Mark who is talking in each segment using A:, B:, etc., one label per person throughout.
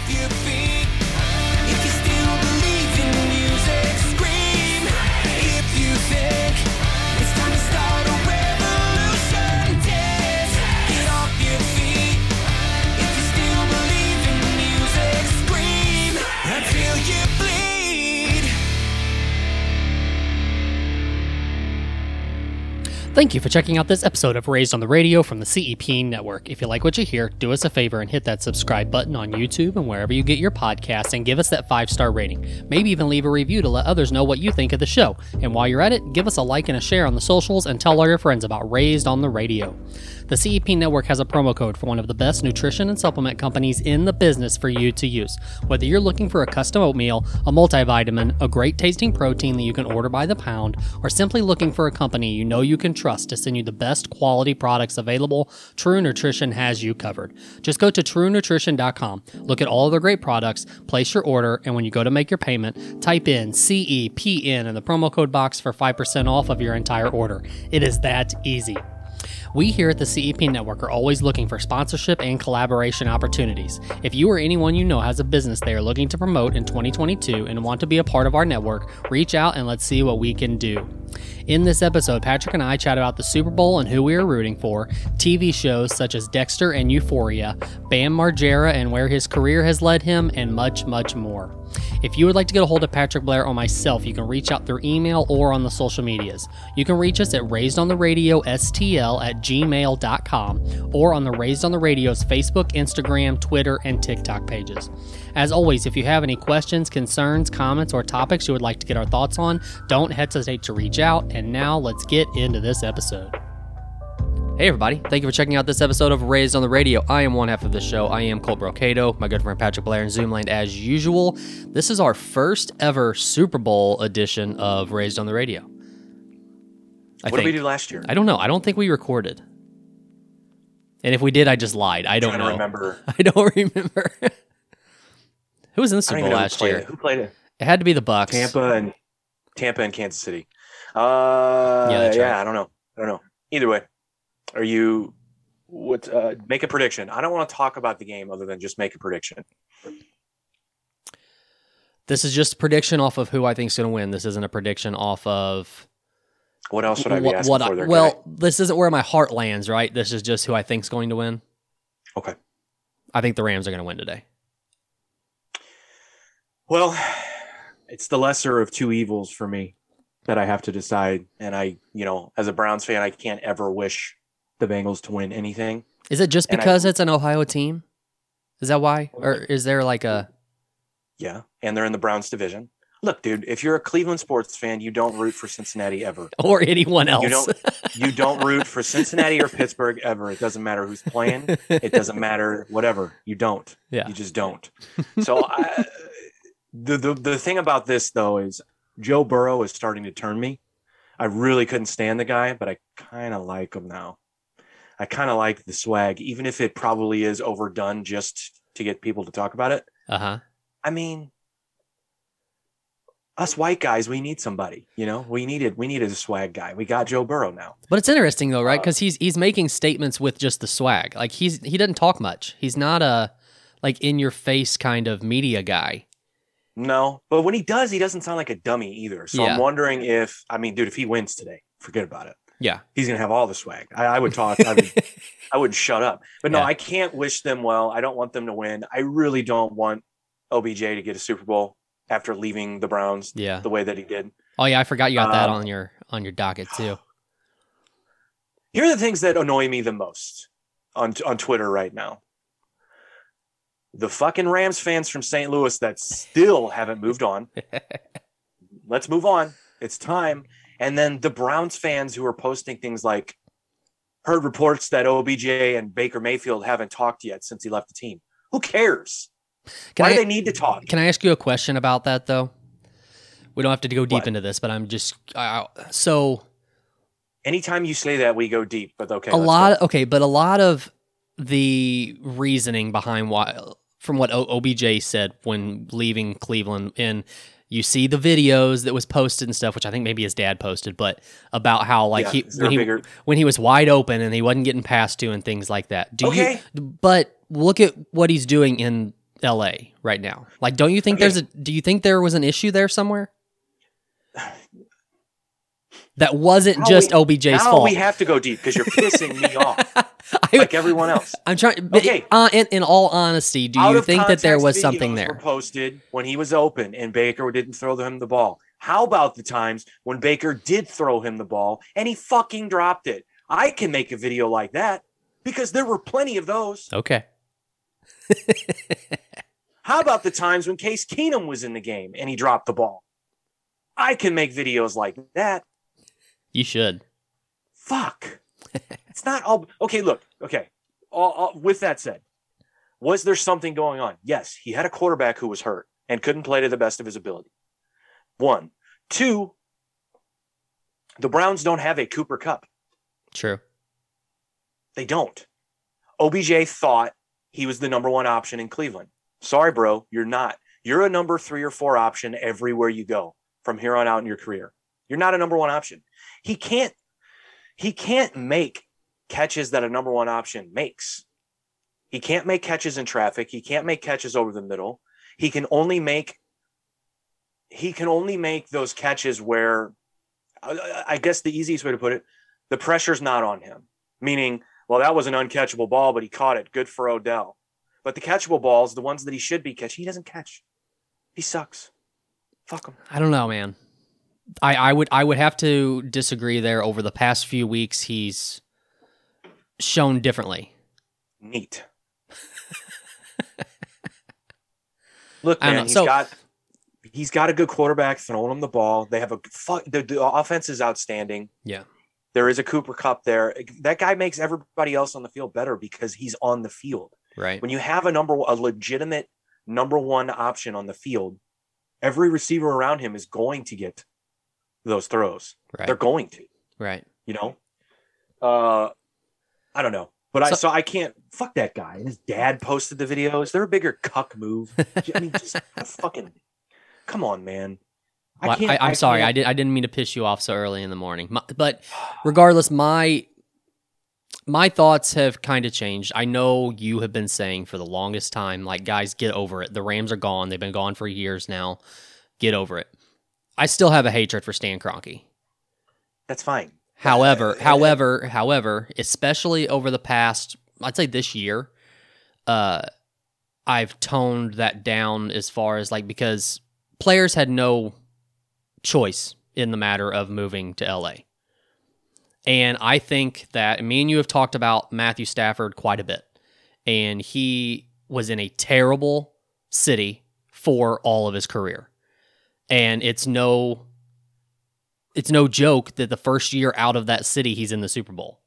A: off your
B: Thank you for checking out this episode of Raised on the Radio from the CEP Network. If you like what you hear, do us a favor and hit that subscribe button on YouTube and wherever you get your podcasts and give us that five star rating. Maybe even leave a review to let others know what you think of the show. And while you're at it, give us a like and a share on the socials and tell all your friends about Raised on the Radio. The CEP Network has a promo code for one of the best nutrition and supplement companies in the business for you to use. Whether you're looking for a custom oatmeal, a multivitamin, a great tasting protein that you can order by the pound, or simply looking for a company you know you can trust to send you the best quality products available, True Nutrition has you covered. Just go to truenutrition.com, look at all of their great products, place your order, and when you go to make your payment, type in CEPN in the promo code box for 5% off of your entire order. It is that easy. We here at the CEP Network are always looking for sponsorship and collaboration opportunities. If you or anyone you know has a business they are looking to promote in 2022 and want to be a part of our network, reach out and let's see what we can do. In this episode, Patrick and I chat about the Super Bowl and who we are rooting for, TV shows such as Dexter and Euphoria, Bam Margera and where his career has led him, and much, much more. If you would like to get a hold of Patrick Blair or myself, you can reach out through email or on the social medias. You can reach us at raisedontheradio.stl at gmail.com or on the Raised on the Radio's Facebook, Instagram, Twitter, and TikTok pages. As always, if you have any questions, concerns, comments, or topics you would like to get our thoughts on, don't hesitate to reach out. And now let's get into this episode. Hey everybody, thank you for checking out this episode of Raised on the Radio. I am one half of the show. I am Colt Brocado, my good friend Patrick Blair in Zoomland as usual. This is our first ever Super Bowl edition of Raised on the Radio. I
C: What did we do last year?
B: I don't know. I don't think we recorded. And if we did, I just lied. I don't know.
C: remember.
B: I don't remember. Who was in the Super Bowl last year?
C: it. Who played it?
B: It had to be the Bucks.
C: Tampa and Tampa and Kansas City. Uh,
B: Yeah,
C: yeah,
B: right.
C: I don't know. I don't know. Either way, are you? What? Uh, make a prediction. I don't want to talk about the game other than just make a prediction.
B: This is just a prediction off of who I think is going to win. This isn't a prediction off of
C: What else should I be
B: what,
C: asking
B: what
C: for
B: I, well, this isn't where my heart lands, right? This is just who I think's going to win.
C: Okay.
B: I think the Rams are going to win today.
C: Well, it's the lesser of two evils for me that I have to decide. And I, you know, as a Browns fan, I can't ever wish the Bengals to win anything.
B: Is it just
C: And I-
B: because it's an Ohio team? Is that why? Or is there like a
C: Yeah, and they're in the Browns division. Look, dude, if you're a Cleveland sports fan, you don't root for Cincinnati ever.
B: or anyone else?
C: You don't you don't root for Cincinnati or Pittsburgh ever. It doesn't matter who's playing. It doesn't matter whatever. You don't.
B: Yeah.
C: You just don't. So I, the the the thing about this though is Joe Burrow is starting to turn me. I really couldn't stand the guy, but I kind of like him now. I kind of like the swag, even if it probably is overdone just to get people to talk about it.
B: Uh huh.
C: I mean, us white guys, we need somebody. You know, we needed we needed a swag guy. We got Joe Burrow now.
B: But it's interesting though, right?
C: Uh,
B: Because he's he's making statements with just the swag. Like he's he doesn't talk much. He's not a like in your face kind of media guy.
C: No, but when he does, he doesn't sound like a dummy either. So
B: Yeah.
C: I'm wondering if I mean, dude, if he wins today, forget about it.
B: Yeah.
C: He's gonna have all the swag. I, I would talk. I would. I would shut up. But no,
B: Yeah.
C: I can't wish them well. I don't want them to win. I really don't want OBJ to get a Super Bowl after leaving the Browns
B: Yeah.
C: the way that he did.
B: Oh yeah, I forgot you got that
C: Um,
B: on your on your docket too.
C: Here are the things that annoy me the most on on Twitter right now. The fucking Rams fans from St. Louis that still haven't moved on. Let's move on. It's time. And then the Browns fans who are posting things like heard reports that OBJ and Baker Mayfield haven't talked yet since he left the team. Who cares?
B: Can
C: Why
B: I
C: do they need to talk?
B: can I ask you a question about that though? We don't have to go deep
C: What?
B: into this, but I'm just uh, so
C: Anytime you say that, we go deep. But okay,
B: a lot
C: go.
B: okay but a lot of the reasoning behind why from what obj said when leaving cleveland and you see the videos that was posted and stuff which i think maybe his dad posted but about how like
C: Yeah,
B: he when he,
C: bigger-
B: when he was wide open and he wasn't getting passed to and things like that do
C: Okay.
B: you but look at what he's doing in L.A. right now? Like, don't you think
C: Okay.
B: there's a? Do you think there was an issue there somewhere? That wasn't
C: Now
B: just
C: we-
B: OBJ's
C: now
B: fault.
C: we have to go deep because you're pissing me off
B: I,
C: like everyone else.
B: I'm trying. But
C: Okay.
B: uh, in, in all honesty, do
C: Out
B: you think that there was something there?
C: Posted when he was open and Baker didn't throw him the ball. How about the times when Baker did throw him the ball and he fucking dropped it? I can make a video like that because there were plenty of those.
B: Okay.
C: How about the times when Case Keenum was in the game and he dropped the ball? I can make videos like that.
B: You should.
C: Fuck. it's not all okay. Look, okay. All, all- with that said, was there something going on? Yes, he had a quarterback who was hurt and couldn't play to the best of his ability. One, two. The Browns don't have a Cooper Kupp.
B: True.
C: They don't. OBJ thought he was the number one option in Cleveland. Sorry, bro, you're not. You're a number three or four option everywhere you go from here on out in your career. You're not a number one option. He can't. He can't make catches that a number one option makes. He can't make catches in traffic. He can't make catches over the middle. He can only make. He can only make those catches where, I guess the easiest way to put it, the pressure's not on him. Meaning, well, that was an uncatchable ball, but he caught it. Good for Odell. But the catchable balls, the ones that he should be catching, he doesn't catch. He sucks. Fuck him.
B: I don't know, man. I, I would I would have to disagree there. Over the past few weeks, he's shown differently.
C: Neat. Look, man, he's
B: So-
C: got he's got a good quarterback throwing him the ball. They have a fuck. The, the offense is outstanding.
B: Yeah.
C: There is a Cooper Kupp there. That guy makes everybody else on the field better because he's on the field.
B: Right.
C: When you have a number a legitimate number one option on the field, every receiver around him is going to get those throws. They're going to.
B: Right.
C: you know uh i don't know but i
B: So-
C: so i can't fuck that guy and his dad posted the video is there a bigger cuck move i mean just fucking come on man
B: I, I, am sorry. I
C: can't-
B: did. I didn't mean to piss you off so early in the morning. My, but regardless, my my thoughts have kind of changed. I know you have been saying for the longest time, like guys, get over it. The Rams are gone. They've been gone for years now. Get over it. I still have a hatred for Stan Kroenke.
C: that's fine
B: However, however, however, especially over the past, I'd say this year, uh, I've toned that down as far as like because players had no choice in the matter of moving to LA. And I think that me and you have talked about Matthew Stafford quite a bit. And he was in a terrible city for all of his career. And it's no it's no joke that the first year out of that city he's in the Super Bowl.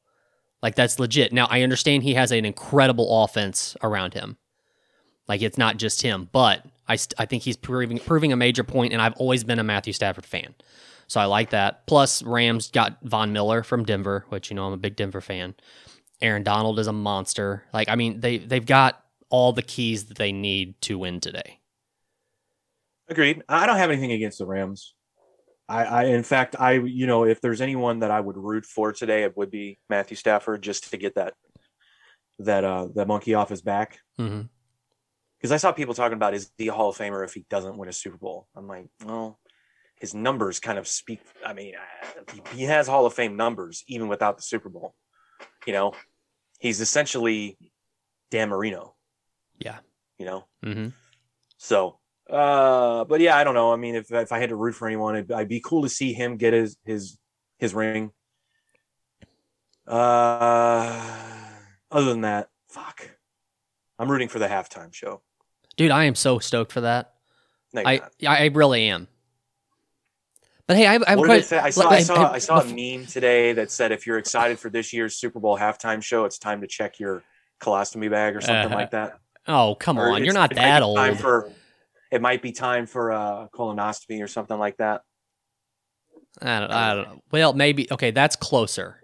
B: Like that's legit. Now I understand he has an incredible offense around him. Like it's not just him, but I st- I think he's proving proving a major point, and I've always been a Matthew Stafford fan, so I like that. Plus Rams got Von Miller from Denver, which you know I'm a big Denver fan. Aaron Donald is a monster. Like I mean they they've got all the keys that they need to win today.
C: Agreed i don't have anything against the rams I, I in fact i you know if there's anyone that i would root for today it would be matthew stafford just to get that that uh that monkey off his back because I saw people talking about is he a Hall of Famer if he doesn't win a Super Bowl? I'm like, well, his numbers kind of speak. I mean, uh, he- he has Hall of Fame numbers even without the Super Bowl. You know, he's essentially Dan Marino.
B: Yeah.
C: You know,
B: mm-hmm.
C: so. Uh, but yeah, I don't know. I mean, if if I had to root for anyone, it'd, I'd be cool to see him get his his his ring. Uh, other than that, fuck. I'm rooting for the halftime show.
B: Dude, I am so stoked for that.
C: No,
B: I
C: not.
B: I really am. But hey, I, I have a
C: did say? I saw,
B: like,
C: I saw,
B: hey,
C: I saw a meme today that said if you're excited for this year's Super Bowl halftime show, it's time to check your colostomy bag or something
B: Uh,
C: like that.
B: Oh, come
C: Or
B: on. You're not that old.
C: time For, it might be time for a colonoscopy or something like that.
B: I don't, I don't know. Well, maybe. Okay, that's closer.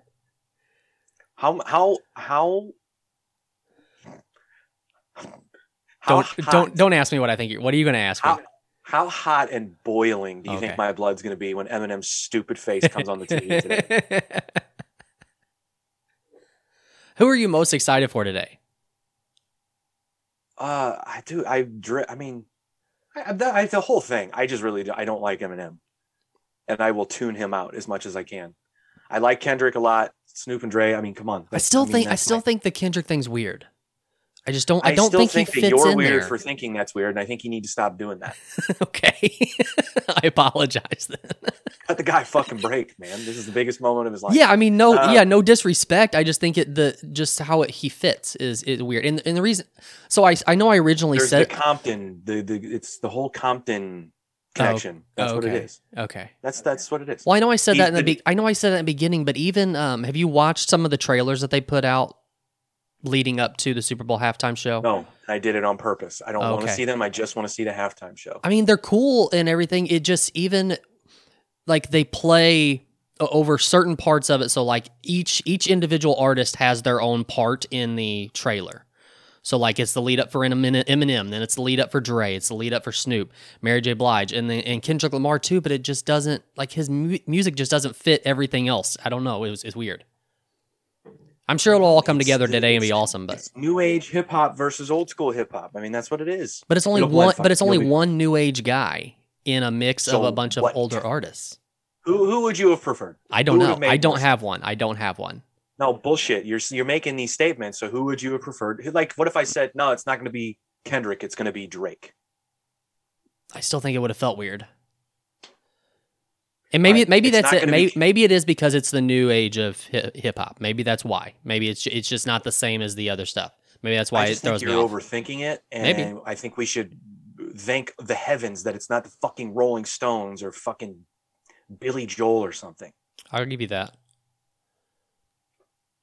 C: How how how how
B: Don't
C: hot,
B: don't don't ask me what I think. What are you going to ask me?
C: how, how hot and boiling do you
B: Okay.
C: think my blood's going to be when Eminem's stupid face comes on the TV today?
B: Who are you most excited for today?
C: Uh, I do. I dri- I mean, I, the, I, the whole thing. I just really do, I don't like Eminem, and I will tune him out as much as I can. I like Kendrick a lot. Snoop and Dre. I mean, come on.
B: I still
C: mean,
B: think I still
C: my-
B: think the Kendrick thing's weird. I just don't. I
C: I
B: don't
C: still
B: think,
C: think,
B: he
C: that
B: fits
C: you're
B: in
C: weird
B: there.
C: for thinking that's weird, and I think you need to stop doing that.
B: okay, I apologize then.
C: Let the guy fucking break, man. This is the biggest moment of his life.
B: yeah, I mean, no,
C: Uh,
B: yeah, no disrespect. I just think it the just how it, he fits is is weird. And and the reason, so I I know I originally said
C: the Compton. The the it's the whole Compton connection. that's
B: oh,
C: what it is.
B: okay.
C: That's that's what it is.
B: Well, I know I said
C: He
B: that in the
C: did-
B: be- I know I said that in the beginning, but even um, have you watched some of the trailers that they put out leading up to the Super Bowl halftime show?
C: No, I did it on purpose. I don't want to see them. I just want to see the halftime show.
B: I mean, they're cool and everything. It just even like they play uh, over certain parts of it. So like each each individual artist has their own part in the trailer. So like it's the lead up for Eminem, then it's the lead up for Dre, it's the lead up for Snoop, Mary J. Blige, and then and Kendrick Lamar too. But it just doesn't like his mu- music just doesn't fit everything else. I don't know. It was it's weird. I'm sure it'll all come together today and be awesome, but
C: It's new age hip hop versus old school hip hop. I mean, that's what it is.
B: but it's only
C: It'll
B: one. But it's only
C: be-
B: one new age guy in a mix of a bunch of
C: what-
B: older artists.
C: Who who would you have preferred?
B: I don't know. I don't have one. I don't have one.
C: No bullshit. You're you're making these statements. So who would you have preferred? Like, what if I said no? It's not going to be Kendrick. It's going to be Drake.
B: I still think it would have felt weird. And maybe
C: Right.
B: maybe
C: It's
B: that's it. Maybe,
C: be-
B: maybe it is because it's the new age of hip hop. Maybe that's why. Maybe it's it's just not the same as the other stuff. Maybe that's why
C: I
B: it
C: just think
B: throws me
C: you're overthinking it, and
B: Maybe.
C: I think we should thank the heavens that it's not the fucking Rolling Stones or fucking Billy Joel or something.
B: I'll give you that.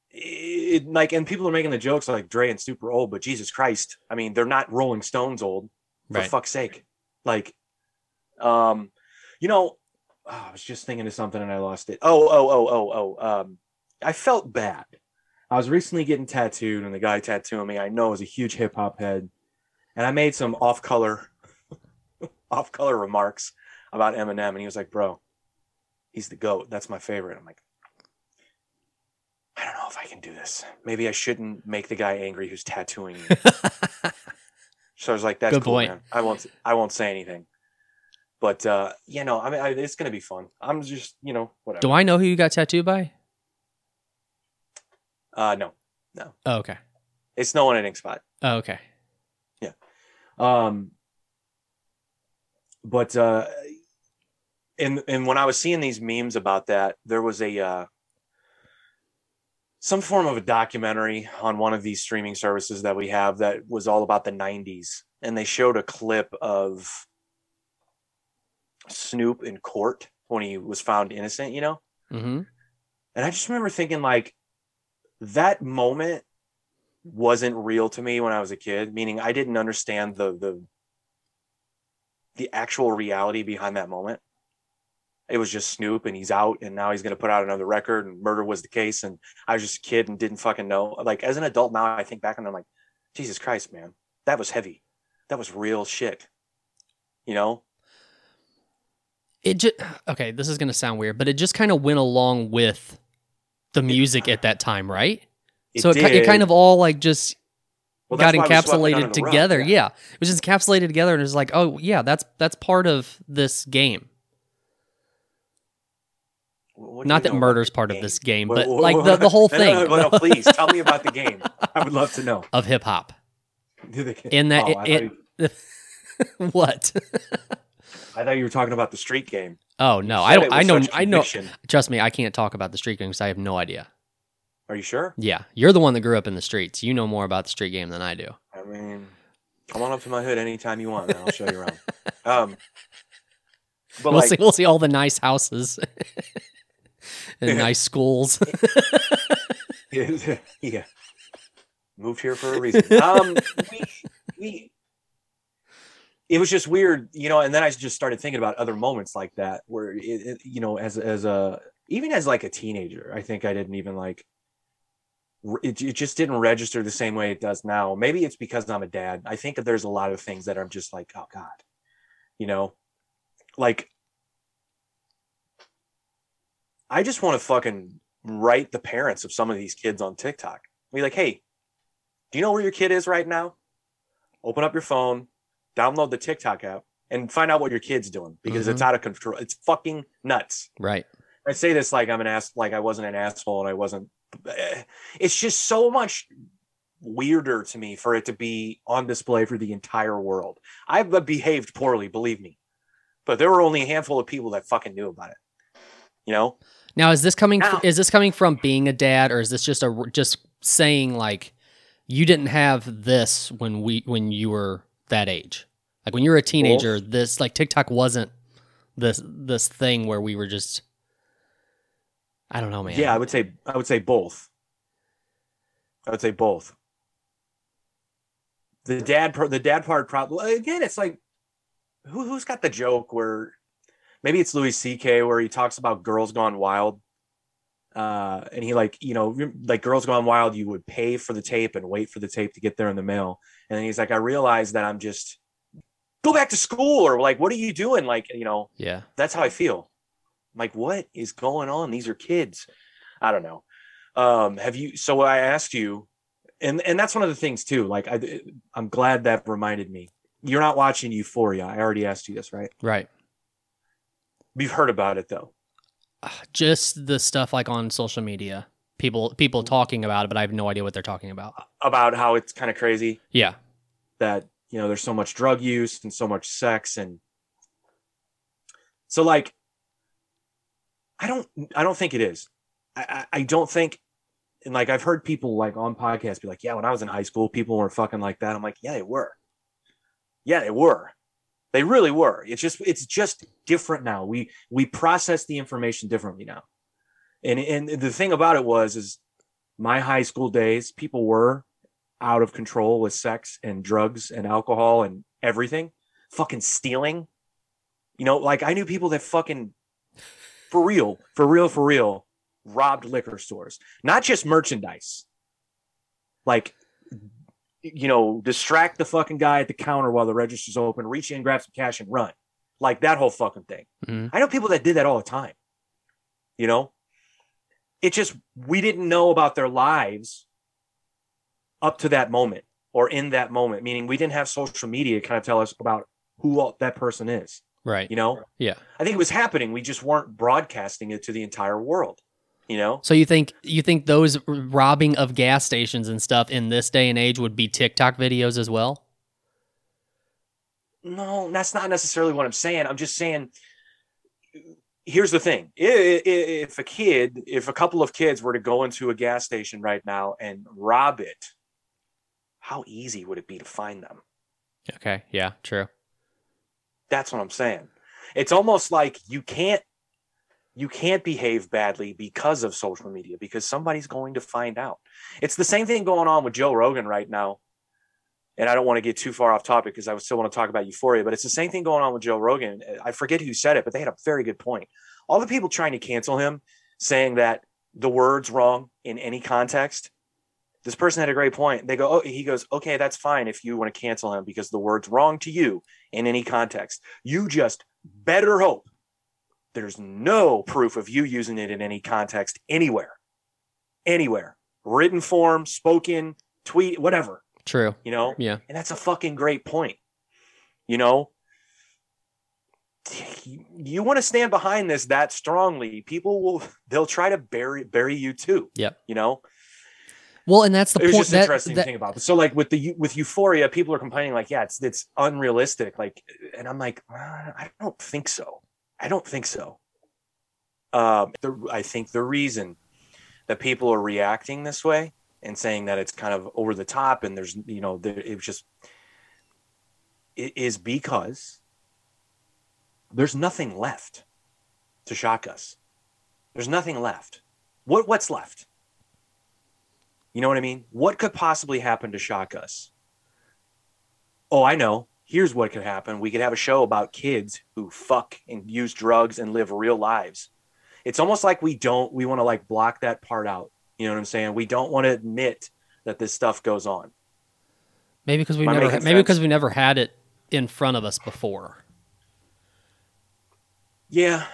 C: It, like, and people are making the jokes like Dre and super old, but Jesus Christ, I mean, they're not Rolling Stones old. For
B: Right.
C: fuck's sake, like, um, you know, oh, I was just thinking of something and I lost it. Oh, oh, oh, oh, oh. Um, I felt bad. I was recently getting tattooed, and the guy tattooing me I know is a huge hip hop head, and I made some off color, off color remarks about Eminem, and he was like, "Bro, he's the goat. That's my favorite." I'm like, I don't know if I can do this. Maybe I shouldn't make the guy angry who's tattooing me. So I was like, "That's
B: Good
C: cool,
B: point.
C: man. I won't. I won't say anything." But uh, you know, I mean, I, it's gonna be fun. I'm just, you know, whatever.
B: Do I know who you got tattooed by?
C: Uh, no,
B: Oh, okay.
C: it's no one at Ink Spot.
B: Oh, okay. Yeah.
C: Um, but uh, and and when I was seeing these memes about that, there was a uh, some form of a documentary on one of these streaming services that we have that was all about the '90s, and they showed a clip of Snoop in court when he was found innocent. You know,
B: Mm-hmm.
C: And I just remember thinking like that moment wasn't real to me when I was a kid, meaning I didn't understand the the the actual reality behind that moment. It was just Snoop and he's out and now he's going to put out another record and murder was the case and I was just a kid and didn't fucking know. Like as an adult now I think back and I'm like Jesus Christ, man. That was heavy. That was real shit. You know?
B: It just okay. This is gonna sound weird, but it just kind of went along with the music at that time, right? so it, it kind of all like just
C: Well,
B: got
C: that's why we swept it under
B: encapsulated together.
C: yeah.
B: yeah. it was just encapsulated together, and it's like, oh yeah, that's that's part of this game. Not that murder's part of this game, but like the, the whole
C: No, no,
B: thing
C: no, no, please tell me about the game. I would love to know.
B: of hip hop.
C: In
B: that-
C: oh,
B: it- what?
C: I thought you were talking about the street game.
B: oh no, I don't. I know. I know. Trust me, I can't talk about the street game because I have no idea.
C: Are you sure?
B: Yeah, you're the one that grew up in the streets. You know more about the street game than I do.
C: I mean, come on up to my hood anytime you want. I'll show you around. Um, but
B: we'll
C: like,
B: see. We'll see all the nice houses and nice schools.
C: yeah, moved here for a reason. Um, we, we, it was just weird, you know. And then I just started thinking about other moments like that, where it, it you know, as as a even as like a teenager, I think I didn't even like. It, it just didn't register the same way it does now. Maybe it's because I'm a dad. I think that there's a lot of things that I'm just like, oh god, you know, like I just want to fucking write the parents of some of these kids on TikTok. Be like, hey, do you know where your kid is right now? open up your phone, download the TikTok app, and find out what your kid's doing because it's out of control. It's fucking nuts.
B: Right.
C: I say this like I'm an ass, like I wasn't an asshole and I wasn't. eh, It's just so much weirder to me for it to be on display for the entire world. I've behaved poorly, believe me, but there were only a handful of people that fucking knew about it. You know,
B: Now, is this coming?
C: Now-
B: is this coming from being a dad, or is this just a just saying like you didn't have this when we when you were that age? Like when you were a teenager, this like TikTok wasn't this this thing where we were just. I don't know, man.
C: yeah, I would say I would say both. I would say both. The dad, part- the dad part, probably again. It's like, who who's got the joke where maybe it's Louis C.K. where he talks about girls gone wild, uh, and he like you know like girls gone wild. You would pay for the tape and wait for the tape to get there in the mail, and then he's like, I realized that I'm just go back to school or like, what are you doing? Like you know,
B: yeah.
C: that's how I feel. I'm like, what is going on? These are kids. I don't know. Um, have you? So I asked you, and and that's one of the things too. Like I, I'm glad that reminded me. You're not watching Euphoria. I already asked you this, right?
B: Right.
C: You've heard about it though.
B: Just the stuff like on social media, people people talking about it, but I have no idea what they're talking about.
C: About how it's kind of crazy
B: Yeah.
C: that you know there's so much drug use and so much sex and so like I don't I don't think it is. I I, don't think and like I've heard people like on podcasts be like, yeah, when I was in high school, people were fucking like that. I'm like, yeah, they were. Yeah, they were. They really were. It's just it's just different now. We we process the information differently now. And and the thing about it was is my high school days, people were out of control with sex and drugs and alcohol and everything. Fucking stealing. You know, like I knew people that fucking for real, for real, for real, robbed liquor stores. Not just merchandise. Like you know, distract the fucking guy at the counter while the register's open, reach in, grab some cash, and run. Like that whole fucking thing.
B: Mhm.
C: I know people that did that all the time. You know, it just we didn't know about their lives up to that moment or in that moment. Meaning, we didn't have social media kind of tell us about who that person is.
B: Right.
C: You know,
B: Yeah.
C: I think it was happening. We just weren't broadcasting it to the entire world. You know,
B: So you think you think those robbing of gas stations and stuff in this day and age would be TikTok videos as well?
C: No, that's not necessarily what I'm saying. I'm just saying. Here's the thing: if a kid, if a couple of kids were to go into a gas station right now and rob it, how easy would it be to find them?
B: Okay. Yeah. True.
C: That's what I'm saying. It's almost like you can't you can't behave badly because of social media because somebody's going to find out. It's the same thing going on with Joe Rogan right now. And I don't want to get too far off topic because I still want to talk about euphoria, but it's the same thing going on with Joe Rogan. I forget who said it, but they had a very good point. All the people trying to cancel him saying that the word's wrong in any context. This person had a great point. They go, oh, he goes, okay, that's fine if you want to cancel him because the word's wrong to you in any context. You just better hope there's no proof of you using it in any context anywhere, anywhere, written form, spoken, tweet, whatever,
B: True.
C: you know?
B: Yeah.
C: And that's a fucking great point. You know, you want to stand behind this that strongly, people will they'll try to bury bury you too.
B: Yeah.
C: You know,
B: Well, and that's the
C: it was
B: point.
C: just
B: that-
C: interesting
B: that-
C: to think about. So like with the with Euphoria, people are complaining like, yeah, it's it's unrealistic. Like, and I'm like, uh, I don't think so. I don't think so. Um, the, I think the reason that people are reacting this way and saying that it's kind of over the top and there's you know there, it was just it is because there's nothing left to shock us. There's nothing left. What what's left? You know what I mean? What could possibly happen to shock us? Oh, I know. Here's what could happen. We could have a show about kids who fuck and use drugs and live real lives. It's almost like we don't we want to like block that part out. You know what I'm saying? We don't want to admit that this stuff goes on.
B: maybe because we
C: Am
B: never maybe because we never had it in front of us before.
C: Yeah.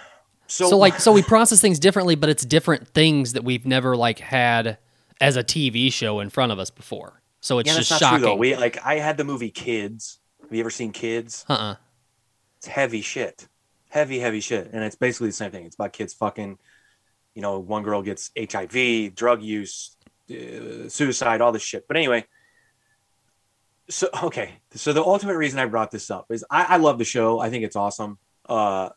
C: So,
B: So, like so we process things differently, but it's different things that we've never like had as a TV show in front of us before. So it's
C: yeah,
B: just shocking.
C: true. We like I had the movie Kids. Have you ever seen Kids?
B: uh-uh.
C: It's heavy shit, heavy heavy shit, and it's basically the same thing. It's about kids fucking. You know, one girl gets HIV, drug use, uh, suicide, all this shit. But anyway, so okay, so the ultimate reason I brought this up is I, I love the show. I think it's awesome. Uh,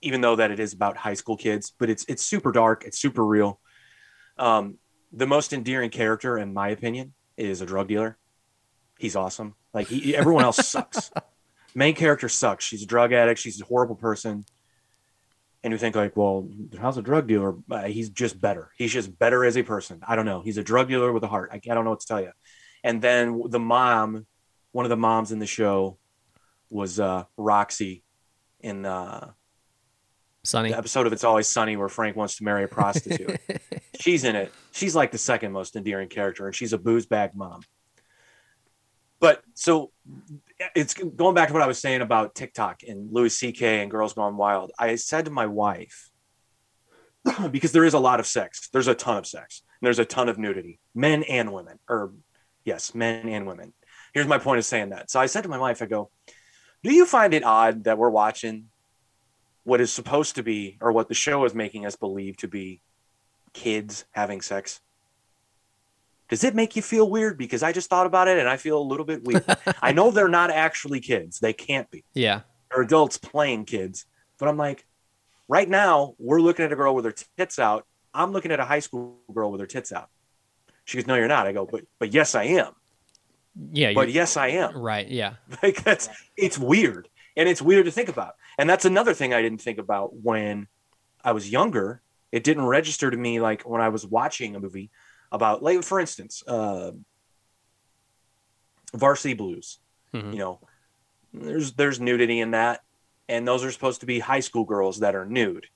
C: even though that it is about high school kids, but it's it's super dark. It's super real. Um, the most endearing character, in my opinion, is a drug dealer. He's awesome. Like he, everyone else sucks. Main character sucks. She's a drug addict. She's a horrible person. And you think like, well, how's a drug dealer? Uh, he's just better. He's just better as a person. I don't know. He's a drug dealer with a heart. I, I don't know what to tell you. And then the mom, one of the moms in the show, was uh, Roxy in uh,
B: Sunny.
C: the episode of It's Always Sunny where Frank wants to marry a prostitute. she's in it. She's like the second most endearing character, and she's a booze bag mom. But so it's going back to what I was saying about TikTok and Louis C.K. and Girls Gone Wild. I said to my wife, because there is a lot of sex, there's a ton of sex, and there's a ton of nudity, men and women, or yes, men and women. Here's my point of saying that. So I said to my wife, I go, Do you find it odd that we're watching what is supposed to be, or what the show is making us believe to be, kids having sex? Does it make you feel weird? Because I just thought about it and I feel a little bit weird. I know they're not actually kids. They can't be.
B: yeah.
C: They're adults playing kids. But I'm like, right now, we're looking at a girl with her tits out. I'm looking at a high school girl with her tits out. She goes, No, you're not. I go, But but yes, I am.
B: Yeah.
C: But yes, I am.
B: right. Yeah.
C: Like that's it's weird. And it's weird to think about. And that's another thing I didn't think about when I was younger. It didn't register to me like when I was watching a movie about like for instance, uh Varsity Blues.
B: Mhm.
C: You know, there's there's nudity in that, and those are supposed to be high school girls that are nude.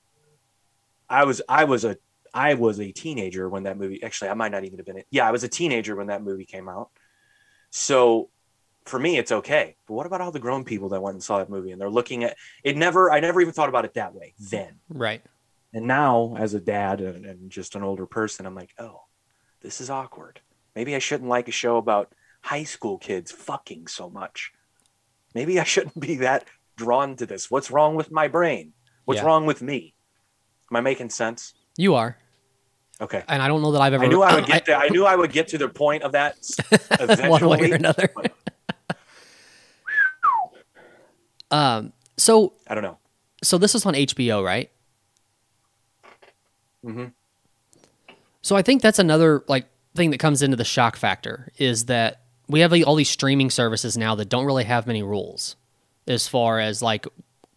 C: I was I was a I was a teenager when that movie actually I might not even have been it. Yeah, I was a teenager when that movie came out. So for me it's okay. But what about all the grown people that went and saw that movie and they're looking at it never I never even thought about it that way then.
B: Right.
C: And now as a dad and, and just an older person I'm like, "Oh, this is awkward. Maybe I shouldn't like a show about high school kids fucking so much. Maybe I shouldn't be that drawn to this. What's wrong with my brain? What's
B: Yeah.
C: wrong with me? Am I making sense?
B: You are.
C: Okay.
B: And I don't know that I've ever.
C: I knew I would get to, I knew I would get to the point of that eventually.
B: one way or another. Um. So
C: I don't know.
B: so this is on HBO, right?
C: hmm
B: So I think that's another like thing that comes into the shock factor is that we have all these streaming services now that don't really have many rules as far as like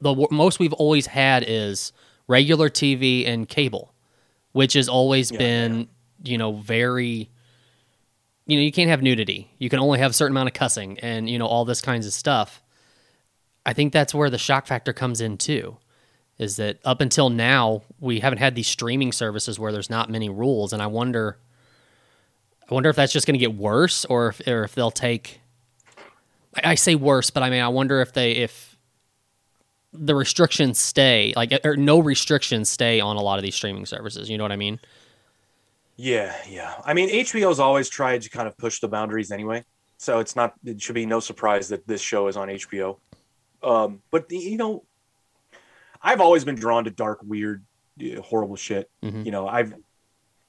B: the w- most we've always had is regular TV and cable, which has always
C: Yeah,
B: been you know very you know you can't have nudity. You can only have a certain amount of cussing and you know all this kinds of stuff. I think that's where the shock factor comes in too. Is that up until now we haven't had these streaming services where there's not many rules, and I wonder, I wonder if that's just going to get worse, or if or if they'll take. I, I say worse, but I mean I wonder if they if the restrictions stay like or no restrictions stay on a lot of these streaming services. You know what I mean?
C: Yeah, yeah. I mean, HBO's always tried to kind of push the boundaries anyway, so it's not. It should be no surprise that this show is on HBO. Um, but the, you know, I've always been drawn to dark, weird, uh, horrible shit.
B: Mhm.
C: You know, I've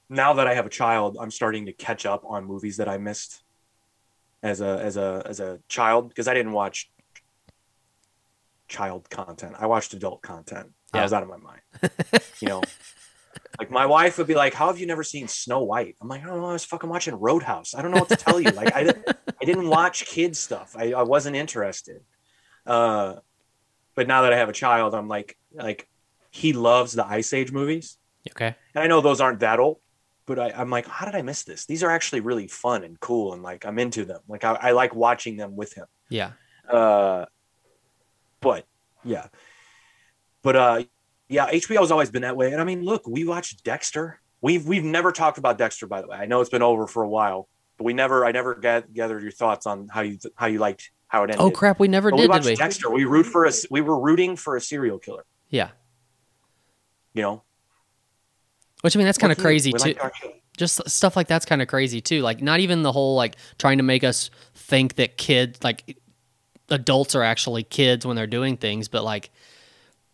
C: now that I have a child, I'm starting to catch up on movies that I missed as a as a as a child because I didn't watch child content. I watched adult content. I was out of my mind. you know, like my wife would be like, "How have you never seen Snow White?" I'm like, "I don't know. I was fucking watching Roadhouse. I don't know what to tell you. Like, I didn't, I didn't watch kids stuff. I, I wasn't interested." Uh, but now that I have a child, I'm like, like he loves the Ice Age movies,
B: Okay.
C: and I know those aren't that old. But I, I'm like, how did I miss this? These are actually really fun and cool, and like I'm into them. Like I, I like watching them with him.
B: Yeah.
C: Uh, but yeah, but uh, yeah, HBO's always been that way. And I mean, look, we watched Dexter. We've we've never talked about Dexter, by the way. I know it's been over for a while, but we never, I never ga- gathered your thoughts on how you how you liked how it ended.
B: Oh crap! We never
C: But we
B: did,
C: watched
B: did we?
C: Dexter. We root for a, we were rooting for a serial killer.
B: Yeah.
C: You know,
B: Which I mean, that's kind of crazy
C: we
B: too.
C: shit.
B: just stuff like that's kind of crazy too. Like not even the whole like trying to make us think that kids like adults are actually kids when they're doing things, but like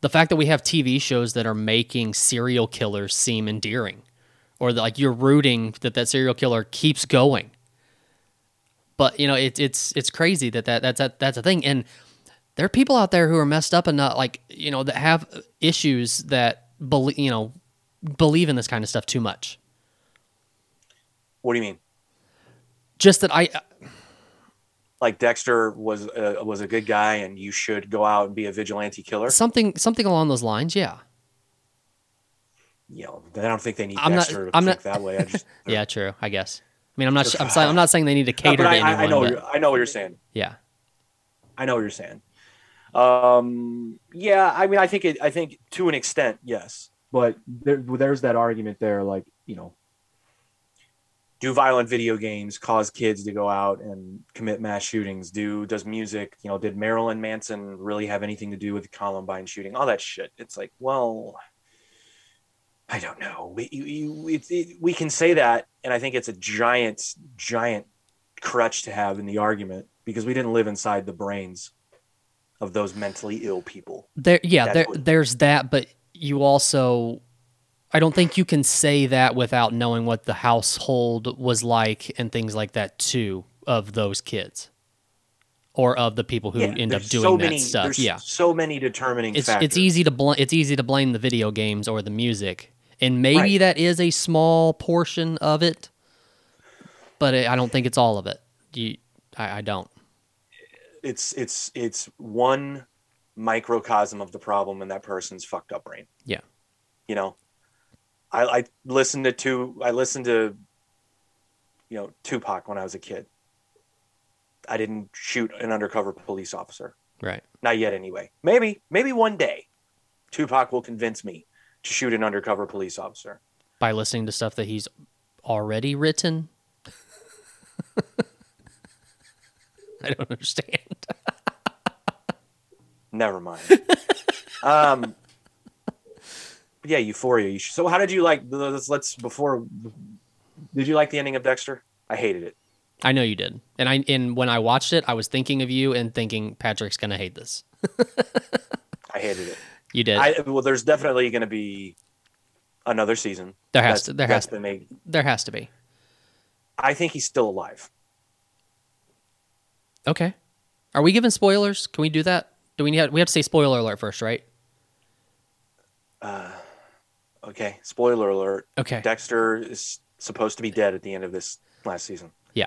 B: the fact that we have TV shows that are making serial killers seem endearing, or that like you're rooting that that serial killer keeps going. But you know, it's it's it's crazy that, that that's a, that's a thing, and there are people out there who are messed up and not like you know that have issues that believe you know believe in this kind of stuff too much.
C: What do you mean?
B: Just that I uh,
C: Like Dexter was a, was a good guy, and you should go out and be a vigilante killer.
B: something something along those lines. Yeah,
C: You know, I don't think they need
B: I'm not-
C: Dexter to
B: I'm
C: think
B: not-
C: that way. I just,
B: yeah, true. I guess. I mean, I'm not. I'm, saying, I'm not saying they need to
C: No,
B: cater
C: but
B: to
C: I,
B: anyone.
C: I know,
B: but-
C: I know what you're saying.
B: yeah,
C: I know what you're saying. Um, yeah, I mean, I think it. I think to an extent, yes. But there, there's that argument there, like you know, do violent video games cause kids to go out and commit mass shootings? Do does music, you know, did Marilyn Manson really have anything to do with the Columbine shooting? All that shit. It's like, well, I don't know. We you, you, it, it, we can say that, and I think it's a giant, giant crutch to have in the argument because we didn't live inside the brains of those mentally ill people.
B: there. Yeah, there. There's that, but you also. I don't think you can say that without knowing what the household was like and things like that too of those kids, or of the people who
C: Yeah,
B: end up doing
C: so
B: that
C: many,
B: stuff.
C: There's
B: Yeah,
C: so many determining
B: it's
C: factors.
B: it's easy to bl- it's easy to blame the video games or the music, and maybe
C: Right.
B: that is a small portion of it, but I I don't think it's all of it. You, I, I don't.
C: It's it's it's one microcosm of the problem in that person's fucked up brain.
B: Yeah.
C: You know, I, I listened to two. I listened to, you know, Tupac when I was a kid. I didn't shoot an undercover police officer.
B: Right.
C: Not yet, anyway. Maybe, maybe one day, Tupac will convince me to shoot an undercover police officer.
B: By listening to stuff that he's already written. I don't understand.
C: Never mind. um, yeah, Euphoria. You so, how did you like? Let's, let's before. Did you like the ending of Dexter? I hated it.
B: I know you did. And I and when I watched it, I was thinking of you and thinking Patrick's gonna hate this.
C: I hated it.
B: You did.
C: I well, there's definitely going to be another season.
B: there has
C: That's-
B: to there has
C: been made.
B: there has to be.
C: I think he's still alive.
B: Okay. Are we giving spoilers? Can we do that? Do we have we have to say spoiler alert first, right?
C: Uh, okay, spoiler alert.
B: Okay.
C: Dexter is supposed to be dead at the end of this last season.
B: Yeah.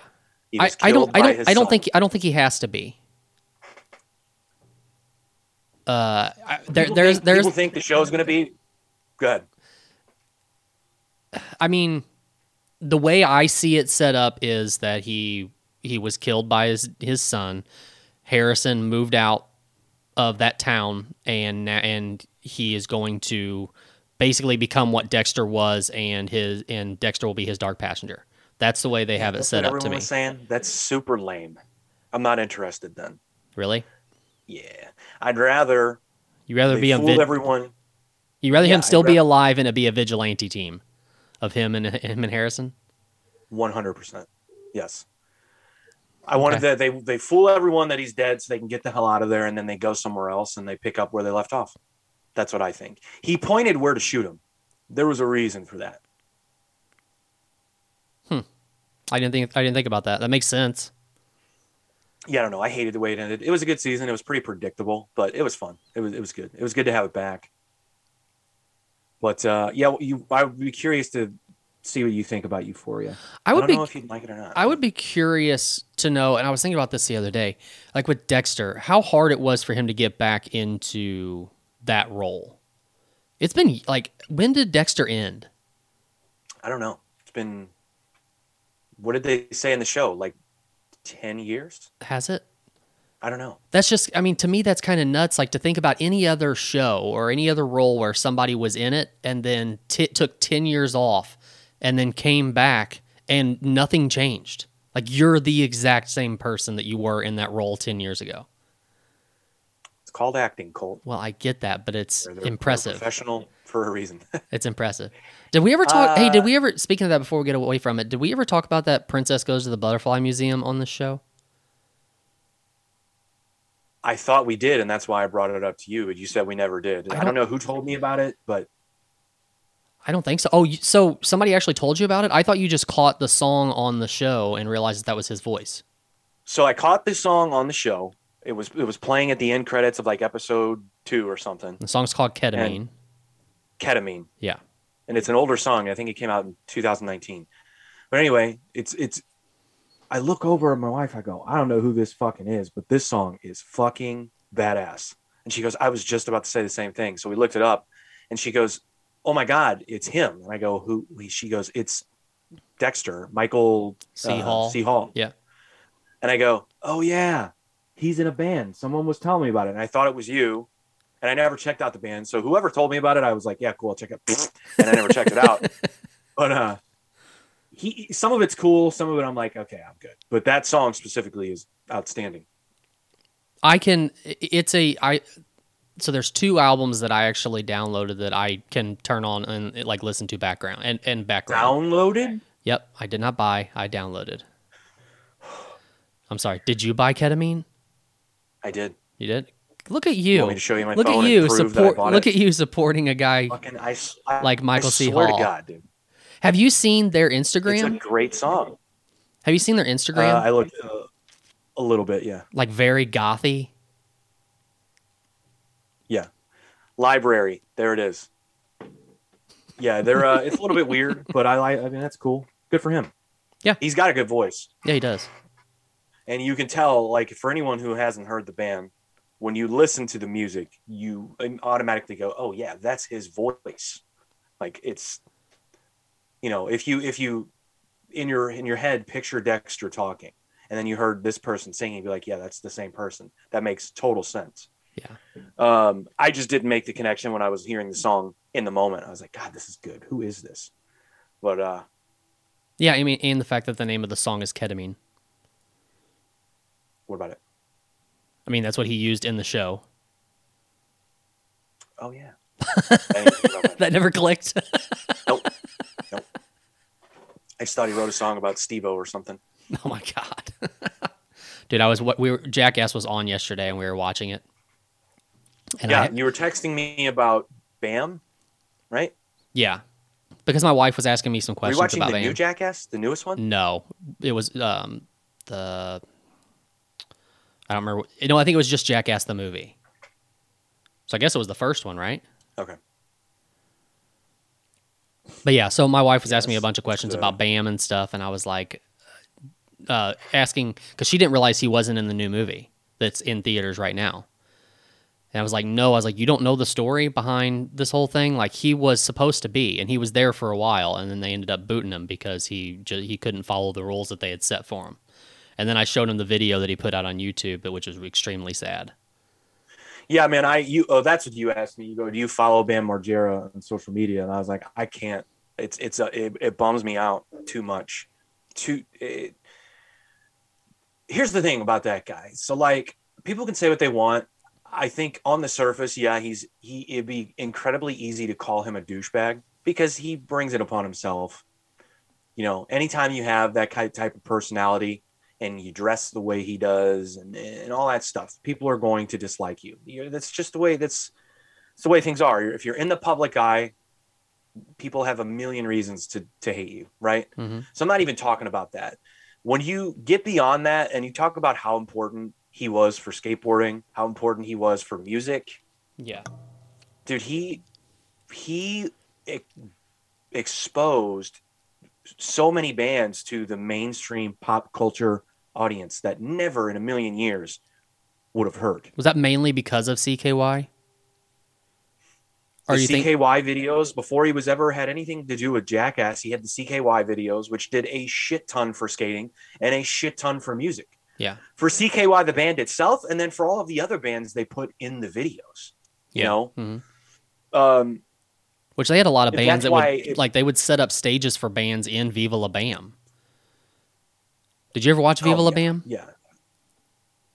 C: He
B: I,
C: was
B: I don't I don't I don't
C: son.
B: think I don't think he has to be. Uh, I, there,
C: People
B: there's
C: think,
B: there's
C: people think the show's going to be good.
B: I mean, the way I see it set up is that he he was killed by his his son. Harrison moved out of that town, and and he is going to basically become what Dexter was, and his and Dexter will be his dark passenger. That's the way they have it set up to me.
C: saying that's super lame. I'm not interested then.
B: Really,
C: Yeah, I'd rather
B: you rather be a
C: fooled
B: vid-
C: everyone.
B: you rather
C: yeah,
B: him still be
C: ra-
B: alive and it be a vigilante team of him and him and Harrison.
C: One hundred percent. Yes. I wanted
B: Okay.
C: that they they fool everyone that he's dead so they can get the hell out of there and then they go somewhere else and they pick up where they left off. That's what I think. He pointed where to shoot him. There was a reason for that. Hmm.
B: I didn't think I didn't think about that. That makes sense.
C: Yeah, I don't know. I hated the way it ended. It was a good season. It was pretty predictable, but it was fun. It was it was good. It was good to have it back. But uh, yeah, you I would be curious to see what you think about Euphoria.
B: I would
C: don't
B: be
C: know if you'd like it or not.
B: I would be curious to know, and I was thinking about this the other day, like with Dexter, how hard it was for him to get back into that role. It's been like, when did Dexter end?
C: I don't know. It's been what did they say in the show? Like ten years?
B: Has it?
C: I don't know.
B: That's just, I mean, to me, that's kind of nuts. Like to think about any other show or any other role where somebody was in it and then t- took 10 years off and then came back and nothing changed. Like you're the exact same person that you were in that role 10 years ago.
C: It's called acting, Colt.
B: Well, I get that, but it's
C: they're- they're
B: impressive.
C: professional for a reason.
B: It's impressive. Did we ever talk? hey, did
C: Uh,
B: we ever? Speaking of that, before we get away from it, did we ever talk about that Princess Goes to the Butterfly Museum on the show?
C: I thought we did, and that's why I brought it up to you. But you said we never did.
B: I
C: I
B: don't-
C: don't know who told me about it, but
B: I don't think so. Oh, you- so somebody actually told you about it? I thought you just caught the song on the show and realized that, that was his voice.
C: so I caught this song on the show. It was it was playing at the end credits of like episode two or something.
B: The song's called Ketamine.
C: Ketamine.
B: yeah.
C: And it's an older song. I think it came out in 2019. But anyway, it's it's. I look over at my wife. I go, I don't know who this fucking is, but this song is fucking badass. And she goes, I was just about to say the same thing. So we looked it up, and she goes, Oh my god, it's him. And I go, Who? She goes, It's Dexter, Michael
B: C.
C: uh,
B: Hall.
C: C. Hall.
B: Yeah.
C: And I go, Oh yeah, he's in a band. Someone was telling me about it, and I thought it was you. And I never checked out the band. So whoever told me about it, I was like, yeah, cool, I'll check it. Out. And I never checked it out. But uh he some of it's cool, some of it I'm like, okay, I'm good. But that song specifically is outstanding.
B: I can. It's a. I. So there's two albums that I actually downloaded that I can turn on and like listen to background and and background.
C: Downloaded?
B: Yep, I did not buy. I downloaded. I'm sorry. Did you buy ketamine?
C: I did.
B: You did. Look at
C: You
B: you.
C: want me to show you my
B: Look
C: phone
B: at
C: and
B: you
C: prove that I
B: support.
C: bought
B: Look
C: it?
B: at you supporting a guy.
C: Fucking I, I-
B: Like Michael
C: I
B: C.
C: swear
B: Hall.
C: to God, dude.
B: Have you seen their Instagram?
C: It's a
B: Instagram?
C: great song.
B: Have you seen their
C: Uh,
B: Instagram?
C: I looked uh, a little bit, yeah.
B: like very gothy.
C: Yeah. Library. There it is. Yeah, they're uh it's a little bit weird, but I like I mean that's cool. Good for him.
B: Yeah.
C: He's got a good voice.
B: Yeah, he does.
C: and you can tell like for anyone who hasn't heard the band when you listen to the music you automatically go oh yeah that's his voice. Like it's you know if you if you in your in your head picture dexter talking and then you heard this person singing you'd be like yeah that's the same person. That makes total sense.
B: Yeah.
C: um i just didn't make the connection when i was hearing the song in the moment. I was like god this is good. Who is this? But uh
B: Yeah, I mean, and the fact that the name of the song is ketamine.
C: what about it
B: I mean, that's what he used in the show.
C: oh yeah I didn't think about that.
B: That never clicked.
C: Nope. Nope. I just thought he wrote a song about Steve-O or something.
B: oh my god, dude! I was what we were. Jackass was on yesterday, and we were watching it. And
C: yeah,
B: I,
C: you were texting me about Bam, right?
B: yeah, because my wife was asking me some
C: Were you
B: questions
C: watching
B: about
C: the new Jackass, the newest one?
B: No, it was um the. I don't remember. You know, I think it was just Jackass the movie. So I guess it was the first one, right?
C: Okay.
B: But yeah, so my wife was asking me a bunch of questions about Bam and stuff, and I was like, uh, asking because she didn't realize he wasn't in the new movie that's in theaters right now. And I was like, no, I was like, you don't know the story behind this whole thing. Like he was supposed to be, and he was there for a while, and then they ended up booting him because he ju- he couldn't follow the rules that they had set for him. And then I showed him the video that he put out on YouTube, which was extremely sad.
C: Yeah, man. I you oh that's what you asked me. You go, do you follow Bam Margera on social media? And I was like, I can't. It's it's a it, it bums me out too much. Too. It, here's the thing about that guy. So like, people can say what they want. I think on the surface, yeah, he's he. It'd be incredibly easy to call him a douchebag because he brings it upon himself. You know, anytime you have that type of personality and you dress the way he does and, and all that stuff, people are going to dislike you. you that's just the way that's it's the way things are. If you're in the public eye, people have a million reasons to to hate you, right?
B: Mhm.
C: So I'm not even talking about that. When you get beyond that and you talk about how important he was for skateboarding, how important he was for music,
B: Yeah.
C: dude, he he ex- exposed so many bands to the mainstream pop culture audience that never in a million years would have heard.
B: Was that mainly because of CKY?
C: The
B: Or you think
C: CKY videos before he was ever had anything to do with Jackass, he had the CKY videos, which did a shit ton for skating and a shit ton for music.
B: Yeah.
C: For CKY, the band itself, and then for all of the other bands they put in the videos. You
B: Yeah.
C: know,
B: Mhm.
C: um,
B: Which they had a lot of bands that would
C: it-
B: like they would set up stages for bands in Viva La Bam. Did you ever watch Viva
C: Oh,
B: La
C: yeah,
B: Bam?
C: Yeah.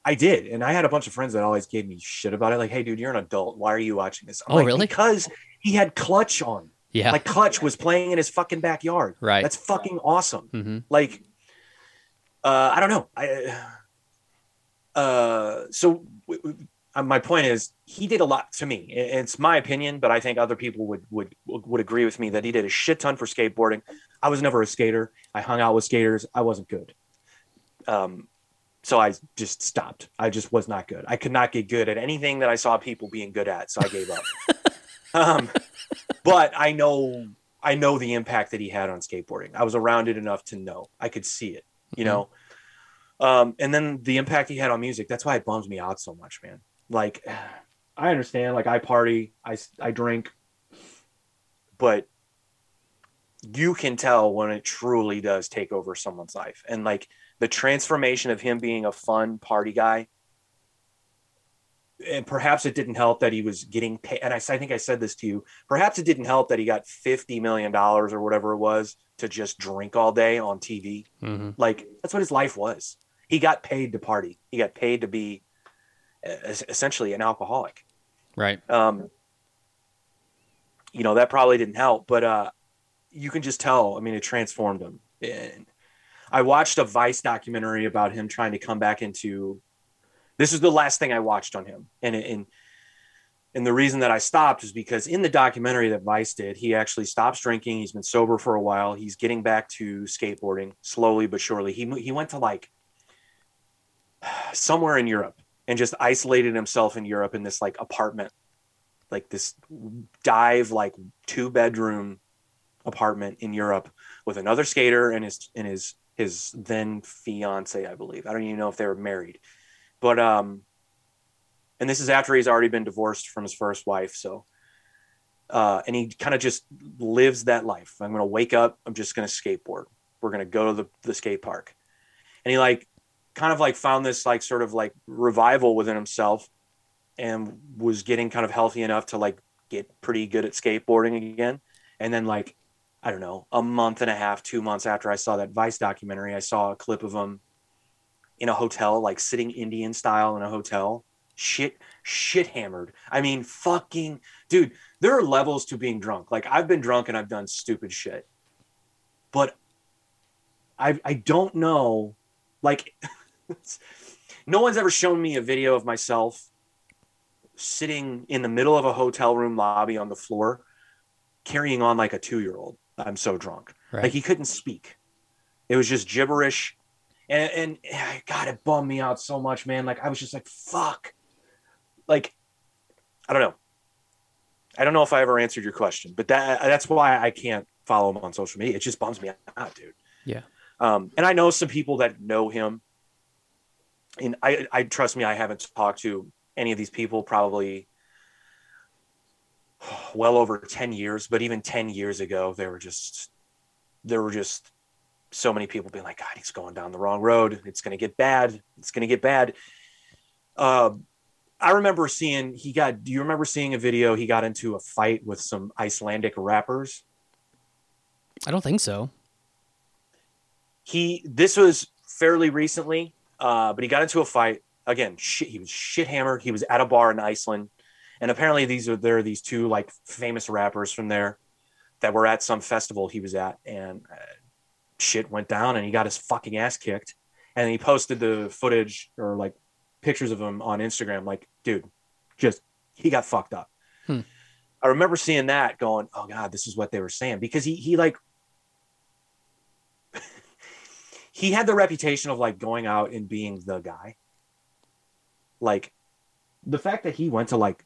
C: I did, and I had a bunch of friends that always gave me shit about it. Like, "Hey, dude, you're an adult. Why are you watching this?" I'm
B: Oh,
C: like,
B: really?
C: Because he had Clutch on.
B: Yeah.
C: Like Clutch was playing in his fucking backyard.
B: Right.
C: That's fucking awesome.
B: hmm
C: Like, uh, I don't know. I, uh, so w- w- uh, my point is, he did a lot to me. It's my opinion, but I think other people would would would agree with me that he did a shit ton for skateboarding. I was never a skater. I hung out with skaters. I wasn't good. Um, so I just stopped. I just was not good. I could not get good at anything that I saw people being good at. So I gave up. um, but I know I know the impact that he had on skateboarding. I was around it enough to know. I could see it, you
B: Mhm.
C: know. Um, and then the impact he had on music. That's why it bums me out so much, man. Like, I understand. Like, I party, I I drink, but you can tell when it truly does take over someone's life. And like the transformation of him being a fun party guy. And perhaps it didn't help that he was getting paid. And I think I said this to you. Perhaps it didn't help that he got $50 million or whatever it was to just drink all day on TV.
B: hmm
C: Like, that's what his life was. He got paid to party, he got paid to be essentially an alcoholic
B: Right.
C: um, you know that probably didn't help but uh, you can just tell i mean it transformed him. And i watched a vice documentary about him trying to come back into this is the last thing i watched on him. And and and the reason that i stopped is because in the documentary that vice did he actually stops drinking. He's been sober for a while. He's getting back to skateboarding slowly but surely. He he went to like somewhere in europe and just isolated himself in europe in this like apartment like this dive like two bedroom apartment in Europe with another skater and his and his his then fiance, I believe. I don't even know if they were married. But um and this is after he's already been divorced from his first wife, so uh and he kind of just lives that life. I'm going to wake up, I'm just going to skateboard. We're going to go to the the skate park. And he like kind of like found this like sort of like revival within himself and was getting kind of healthy enough to like get pretty good at skateboarding again. And then like I don't know, a month and a half, two months after I saw that Vice documentary, I saw a clip of him in a hotel, like sitting Indian style in a hotel. Shit, shit hammered. I mean, fucking dude, there are levels to being drunk. Like I've been drunk and I've done stupid shit. But I I don't know like no one's ever shown me a video of myself sitting in the middle of a hotel room lobby on the floor carrying on like a two-year-old i'm so drunk.
B: Right.
C: like he couldn't speak. It was just gibberish. And and god it bummed me out so much man. Like i was just like fuck. Like i don't know. I don't know if i ever answered your question but that that's why i can't follow him on social media. It just bums me out dude.
B: Yeah.
C: um and i know some people that know him. And i i trust me i haven't talked to any of these people probably well over 10 years but even 10 years ago they were just there were just so many people being like god he's going down the wrong road. It's going to get bad. It's going to get bad. Um i remember seeing he got do you remember seeing a video he got into a fight with some icelandic rappers?
B: I don't think so.
C: he this was fairly recently uh but he got into a fight. Again shit he was shit hammered. He was at a bar in iceland and apparently these are there are these two like famous rappers from there that were at some festival he was at and uh, shit went down and he got his fucking ass kicked and he posted the footage or like pictures of him on instagram like dude just he got fucked up
B: Hmm.
C: i remember seeing that going oh god this is what they were saying because he he like he had the reputation of like going out and being the guy. Like the fact that he went to like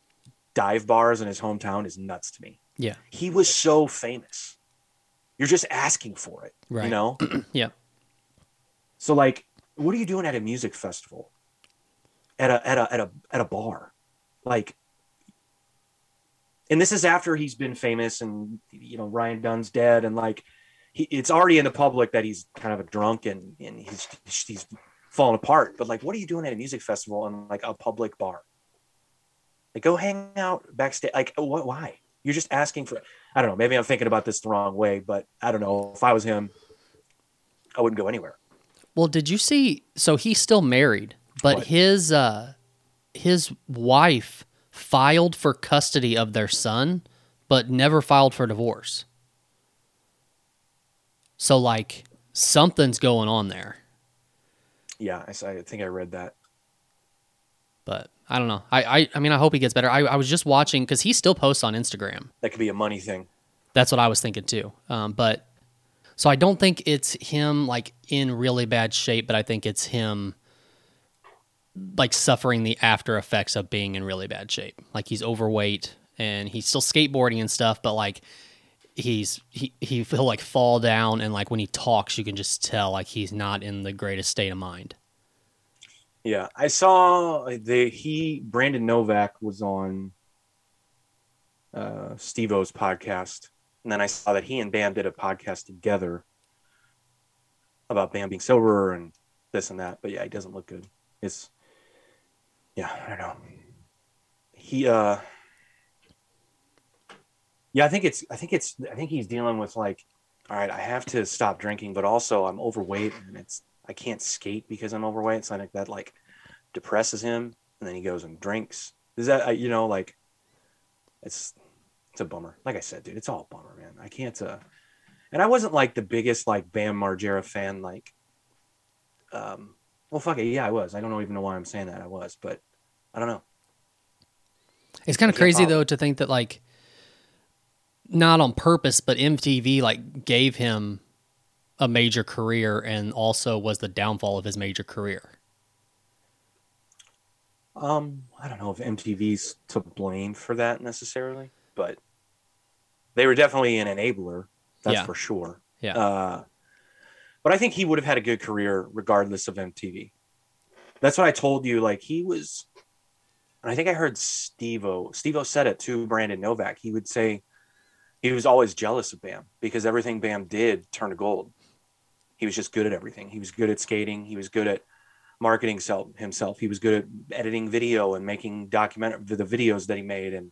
C: dive bars in his hometown is nuts to me.
B: Yeah.
C: He was so famous. You're just asking for it,
B: Right.
C: you know?
B: Yeah.
C: So like what are you doing at a music festival? At a at a at a at a bar. Like and this is after he's been famous and you know Ryan Dunn's dead and like he, it's already in the public that he's kind of a drunk and and he's he's falling apart. But like, what are you doing at a music festival and like a public bar? Like, go hang out backstage. Like, what? Why? You're just asking for. I don't know. Maybe I'm thinking about this the wrong way, but I don't know. If I was him, I wouldn't go anywhere.
B: Well, did you see? So he's still married but
C: What?
B: his uh his wife filed for custody of their son, but never filed for divorce. So like something's going on there.
C: Yeah, I think I read that.
B: But I don't know. I I, I mean I hope he gets better. I, I was just watching because he still posts on Instagram.
C: That could be a money thing.
B: That's what I was thinking too. Um, but so I don't think it's him like in really bad shape, but I think it's him like suffering the after effects of being in really bad shape. Like he's overweight and he's still skateboarding and stuff, but like he's he he he'll like fall down and like when he talks you can just tell like he's not in the greatest state of mind.
C: Yeah, I saw the he Brandon Novak was on uh, Steve O's podcast, and then I saw that he and Bam did a podcast together about Bam being sober and this and that. But yeah, he doesn't look good. It's yeah, I don't know. He uh, yeah, I think it's I think it's I think he's dealing with like, all right, I have to stop drinking, but also I'm overweight and it's I can't skate because I'm overweight. So I think that like depresses him, and then he goes and drinks. Is that you know like it's it's a bummer. Like I said, dude, it's all a bummer, man. I can't. uh And I wasn't like the biggest like Bam Margera fan. Like, um, well, fuck it, yeah, I was. I don't even know why I'm saying that. I was, but I don't know.
B: It's kind of crazy
C: probably.
B: though to think that like not on purpose, but MTV like gave him a major career and also was the downfall of his major career.
C: Um, I don't know if MTV's to blame for that necessarily, but they were definitely an enabler. That's
B: Yeah.
C: for sure.
B: Yeah.
C: Uh, but I think he would have had a good career regardless of MTV. That's what I told you. Like he was, and I think I heard Steve-O. Steve-O said it to Brandon Novak. He would say he was always jealous of Bam because everything Bam did turned to gold. He was just good at everything. He was good at skating. He was good at marketing self, himself. He was good at editing video and making document the videos that he made and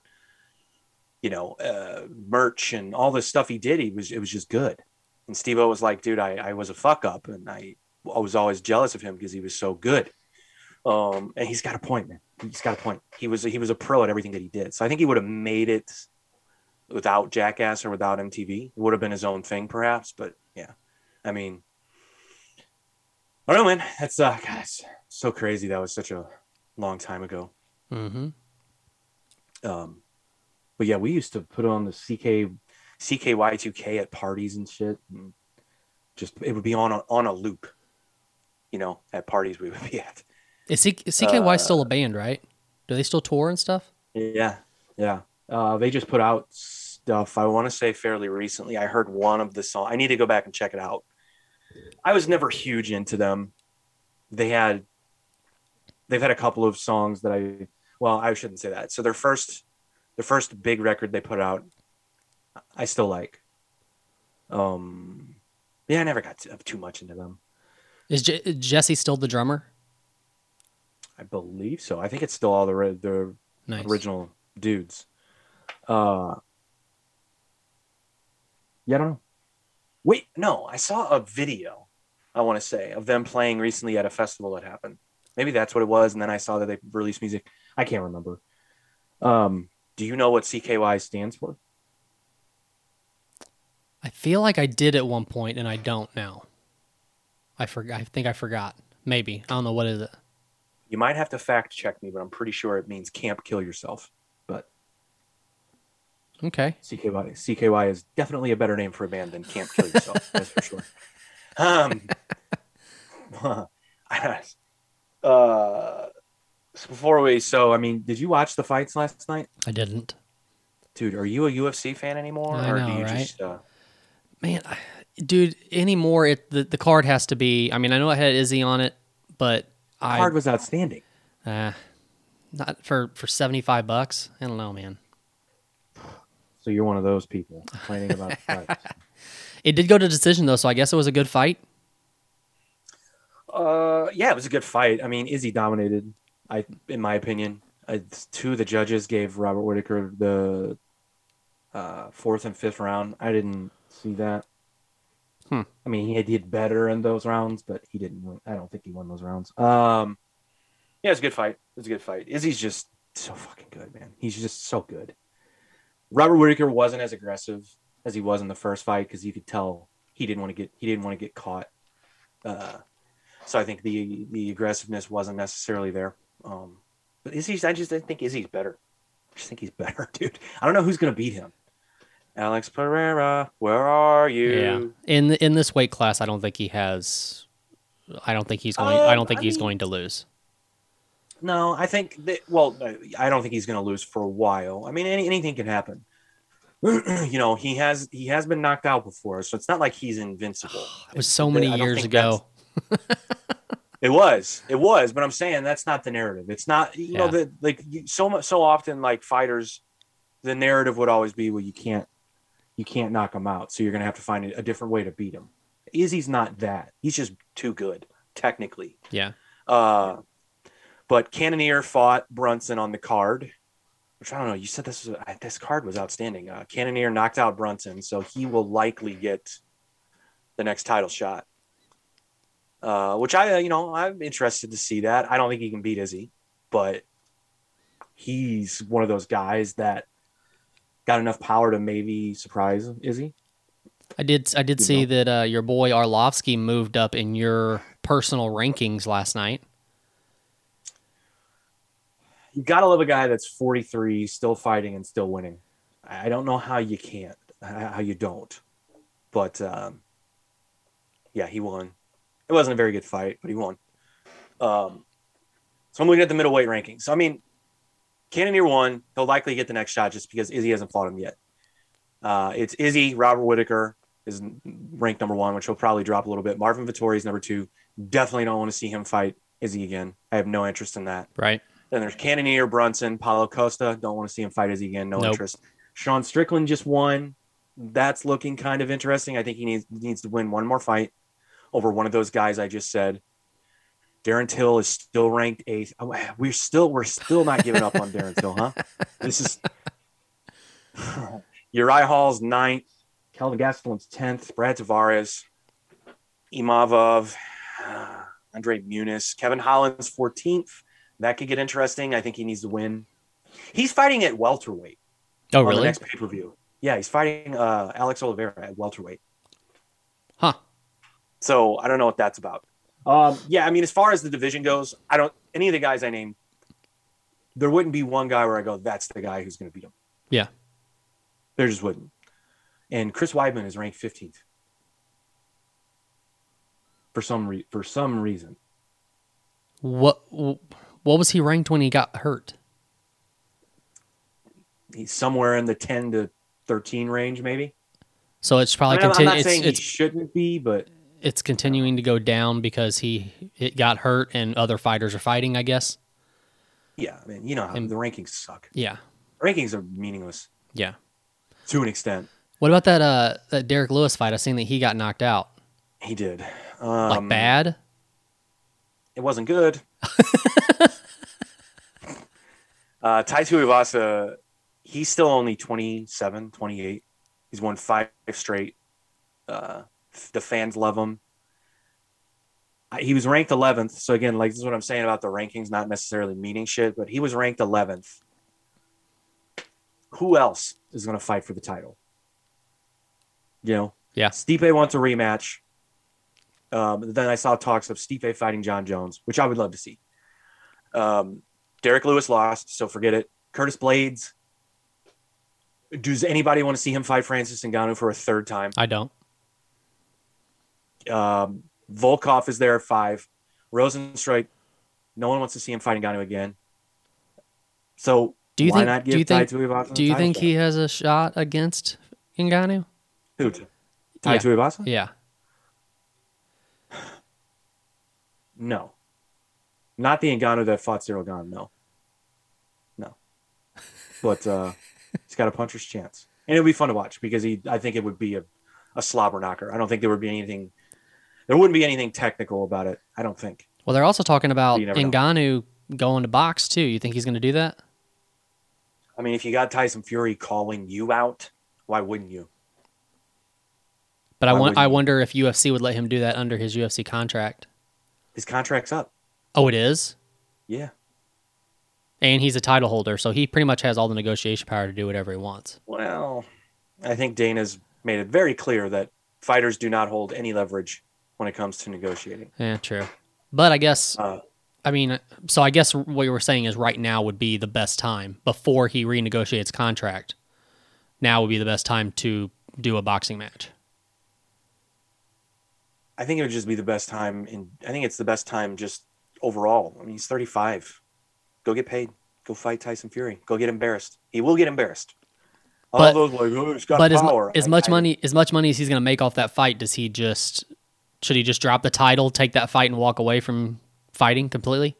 C: you know uh, merch and all this stuff he did. He was it was just good. And Steve O was like, dude, I, I was a fuck up and I, I was always jealous of him because he was so good. Um, and he's got a point, man. He's got a point. He was he was a pro at everything that he did. So I think he would have made it without Jackass or without MTV. It would have been his own thing, perhaps. But yeah, I mean, I don't know, man. That's uh, God, it's so crazy. That was such a long time ago.
B: Mm-hmm.
C: Um, but yeah, we used to put on the CK CKY2K at parties and shit. And just it would be on a, on a loop. You know, at parties we would be at.
B: Is, C- is CKY
C: Uh,
B: still a band, right? Do they still tour and stuff?
C: Yeah, yeah. Uh, they just put out stuff. I want to say fairly recently. I heard one of the song. I need to go back and check it out. I was never huge into them. They had, they've had a couple of songs that I, well, I shouldn't say that. So their first, their first big record they put out, I still like. Um, yeah, I never got too, too much into them.
B: Is Je- Jesse still the drummer?
C: I believe so. I think it's still all the the
B: Nice.
C: original dudes. Uh, yeah, I don't know. Wait, no, I saw a video. I want to say of them playing recently at a festival that happened. Maybe that's what it was, and then I saw that they released music. I can't remember. Um, do you know what CKY stands for?
B: I feel like I did at one point and I don't now. I forgot. I think I forgot. Maybe I don't know what is it.
C: You might have to fact check me, but I'm pretty sure it means "camp kill yourself."
B: Okay.
C: CKY CKY is definitely a better name for a band than Camp Kill Yourself. that's for sure. Um, uh, so before we, so I mean, did you watch the fights last night,
B: I didn't.
C: dude? Are you a UFC fan anymore,
B: I
C: or
B: know,
C: do you
B: right?
C: just? Uh,
B: Man, I- dude, anymore it the, the card has to be. I mean, I know I had Izzy on it, but I
C: card was outstanding.
B: uh, not for for seventy five bucks. I don't know, man.
C: So you're one of those people complaining about the fights.
B: It did go to decision though, so I guess it was a good fight.
C: Uh, yeah, it was a good fight. I mean, Izzy dominated. I, in my opinion, uh, two of the judges gave Robert Whitaker the uh, fourth and fifth round. I didn't see that.
B: Hmm.
C: I mean, he did better in those rounds, but he didn't win. I don't think he won those rounds. Um, Yeah, it's a good fight. It's a good fight. Izzy's just so fucking good, man. He's just so good. Robert Whitaker wasn't as aggressive as he was in the first fight because you could tell he didn't want to get he didn't want to get caught. Uh, so I think the the aggressiveness wasn't necessarily there. Um, but Izzy's I just I think Izzy's better. I just think he's better, dude. I don't know who's gonna beat him. Alex Pereira, where are you?
B: Yeah. In in this weight class, I don't think he has. I don't think he's going. I don't think
C: I
B: he's
C: mean-
B: going to lose.
C: No, I think that. Well, I don't think he's going to lose for a while. I mean, any, anything can happen. you know, he has he has been knocked out before, so it's not like he's invincible.
B: It was so many years ago.
C: It was, it was, but I'm saying that's not the narrative. It's not, you know,
B: Yeah.
C: the like so much, so often, like fighters, the narrative would always be, well, you can't, you can't knock him out, so you're gonna have to find a, a different way to beat him. Izzy's not that. He's just too good, technically.
B: Yeah.
C: Uh, but Cannonier fought Brunson on the card, which I don't know. You said this was this card was outstanding. Uh, Cannonier knocked out Brunson, so he will likely get the next title shot. Uh, which I, uh, you know, I'm interested to see that. I don't think he can beat Izzy, but he's one of those guys that got enough power to maybe surprise Izzy.
B: I did. I did
C: You
B: see
C: know.
B: that uh, your boy Arlovsky moved up in your personal rankings last night.
C: You gotta love a guy that's 43 still fighting and still winning. I don't know how you can't how you don't. But um, yeah he won. It wasn't a very good fight but he won. Um, so i'm looking at the middleweight rankings. So i mean Cannonier won. He'll likely get the next shot just because izzy hasn't fought him yet. Uh, it's izzy. Robert whitaker is ranked number one which he'll probably drop a little bit. Marvin vettori is number two. Definitely don't want to see him fight izzy again. I have no interest in that.
B: Right.
C: Then there's Cannonier, Brunson, Paulo Costa. Don't want to see him fight Izzy again. No
B: Nope.
C: interest. Sean Strickland just won. That's looking kind of interesting. I think he needs needs to win one more fight over one of those guys I just said. Darren Till is still ranked eighth. We're still we're still not giving up on Darren Till, huh? This is Uriah Hall's ninth, Kelvin Gastelum's tenth, Brad Tavares, Imavov, Andre Muniz, Kevin Holland's fourteenth. That could get interesting. I think he needs to win. He's fighting at welterweight
B: Oh,
C: on the
B: really?
C: next pay per view. Yeah, he's fighting uh, Alex Oliveira at welterweight.
B: Huh.
C: So I don't know what that's about. Um, yeah, I mean, as far as the division goes, I don't any of the guys I named. There wouldn't be one guy where I go, "That's the guy who's going to beat him."
B: Yeah.
C: There just wouldn't. And Chris Weidman is ranked 15th for some re- for some reason.
B: What What was he ranked when he got hurt?
C: He's somewhere in the 10 to 13 range, maybe.
B: So it's
C: I
B: probably
C: mean, I'm- I'm
B: continu-
C: not saying
B: it's,
C: he
B: it's
C: shouldn't be, but
B: it's continuing to go down because he it got hurt and other fighters are fighting. I guess.
C: yeah, I mean, you know how
B: And-
C: the rankings suck.
B: Yeah.
C: Rankings are meaningless
B: Yeah.
C: to an extent.
B: What about that uh that Derek Lewis fight? I seen that he got knocked out.
C: He did. Um,
B: Like bad.
C: It wasn't good. uh, Tai Tuivasa, he's still only 27, 28. He's won five straight. Uh, the fans love him. He was ranked 11th. So, again, like this is what I'm saying about the rankings, not necessarily meaning shit, but he was ranked 11th. Who else is going to fight for the title? You know?
B: Yeah.
C: Stipe wants a rematch. Um, then I saw talks of Stipe fighting Jon Jones, which I would love to see. Um, Derek Lewis lost, so forget it. Curtis Blaydes. Does anybody want to see him fight Francis Ngannou for a third time?
B: I don't.
C: Um, Volkov is there at five. Rozenstruik. No one wants to see him fighting Ngannou again. So
B: Do you
C: why
B: think?
C: not
B: Do you think? Do you think
C: shot?
B: he has a shot against Ngannou?
C: Who? Tai
B: Yeah.
C: Tuivasa?
B: Yeah.
C: No. Not the Ngannou that fought Ciryl Gane. No. No. But uh, he's got a puncher's chance. And it'll be fun to watch because he I think it would be a, a slobber knocker. I don't think there would be anything there wouldn't be anything technical about it. I don't think.
B: Well, they're also talking about
C: know.
B: Going to box too. You think he's going to do that?
C: I mean, if you got Tyson Fury calling you out, why wouldn't you?
B: But I want. I wonder if UFC would let him do that under his UFC contract.
C: His contract's up.
B: Oh, it is.
C: Yeah.
B: And he's a title holder, so he pretty much has all the negotiation power to do whatever he wants.
C: Well, I think Dana's made it very clear that fighters do not hold any leverage when it comes to negotiating.
B: Yeah, true. But I guess
C: Uh,
B: I mean, so I guess what you were saying is right now would be the best time before he renegotiates contract. Now would be the best time to do a boxing match.
C: I think it would just be the best time. In I think it's the best time just overall. I mean, he's 35. Go get paid. Go fight Tyson Fury. Go get embarrassed. He will get embarrassed. All
B: But-
C: those like, oh, he's got
B: But as, as
C: I-
B: much
C: I-
B: money as much money as he's going to make off that fight, does he just should he just drop the title, take that fight, and walk away from fighting completely?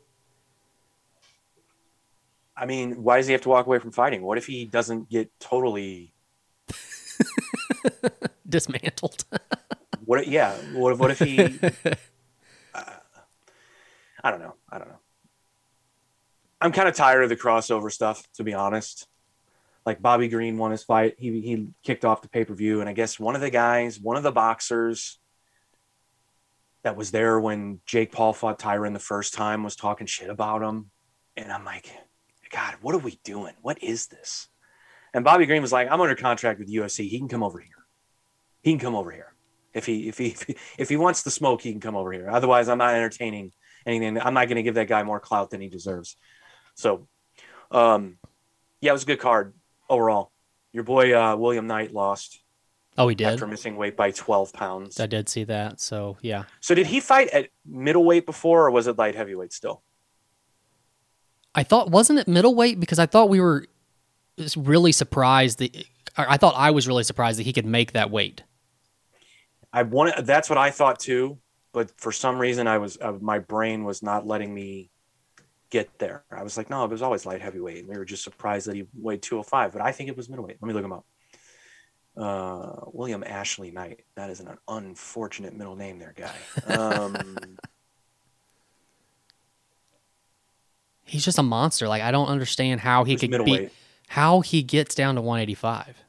C: I mean, why does he have to walk away from fighting? What if he doesn't get totally?
B: Dismantled.
C: What? Yeah. What? if- What if he? uh, I don't know. I don't know. I'm kind of tired of the crossover stuff, to be honest. Like Bobby Green won his fight. He he kicked off the pay per view, and I guess one of the guys, one of the boxers that was there when Jake Paul fought Tyron the first time, was talking shit about him, and I'm like, God, what are we doing? What is this? And Bobby Green was like, I'm under contract with UFC. He can come over here. He can come over here if he if he if he, wants the smoke. He can come over here. Otherwise, I'm not entertaining anything. I'm not going to give that guy more clout than he deserves. So, um, yeah, it was a good card overall. Your boy uh, William Knight lost
B: Oh, he did.
C: after missing weight by 12 pounds.
B: I did see that. So yeah,
C: So did he fight at middleweight before, or was it light heavyweight still?
B: I thought wasn't it middleweight because I thought we were really surprised that I I thought I was really surprised that he could make that weight.
C: I wanted. That's what I thought too, but for some reason, I was uh, my brain was not letting me get there. I was like, no, it was always light heavyweight, and we were just surprised that he weighed 205. But I think it was middleweight. Let me look him up. Uh, William Ashley Knight. That is an unfortunate middle name, there, guy. Um,
B: He's just a monster. Like I don't understand how he could beat how he gets down to 185.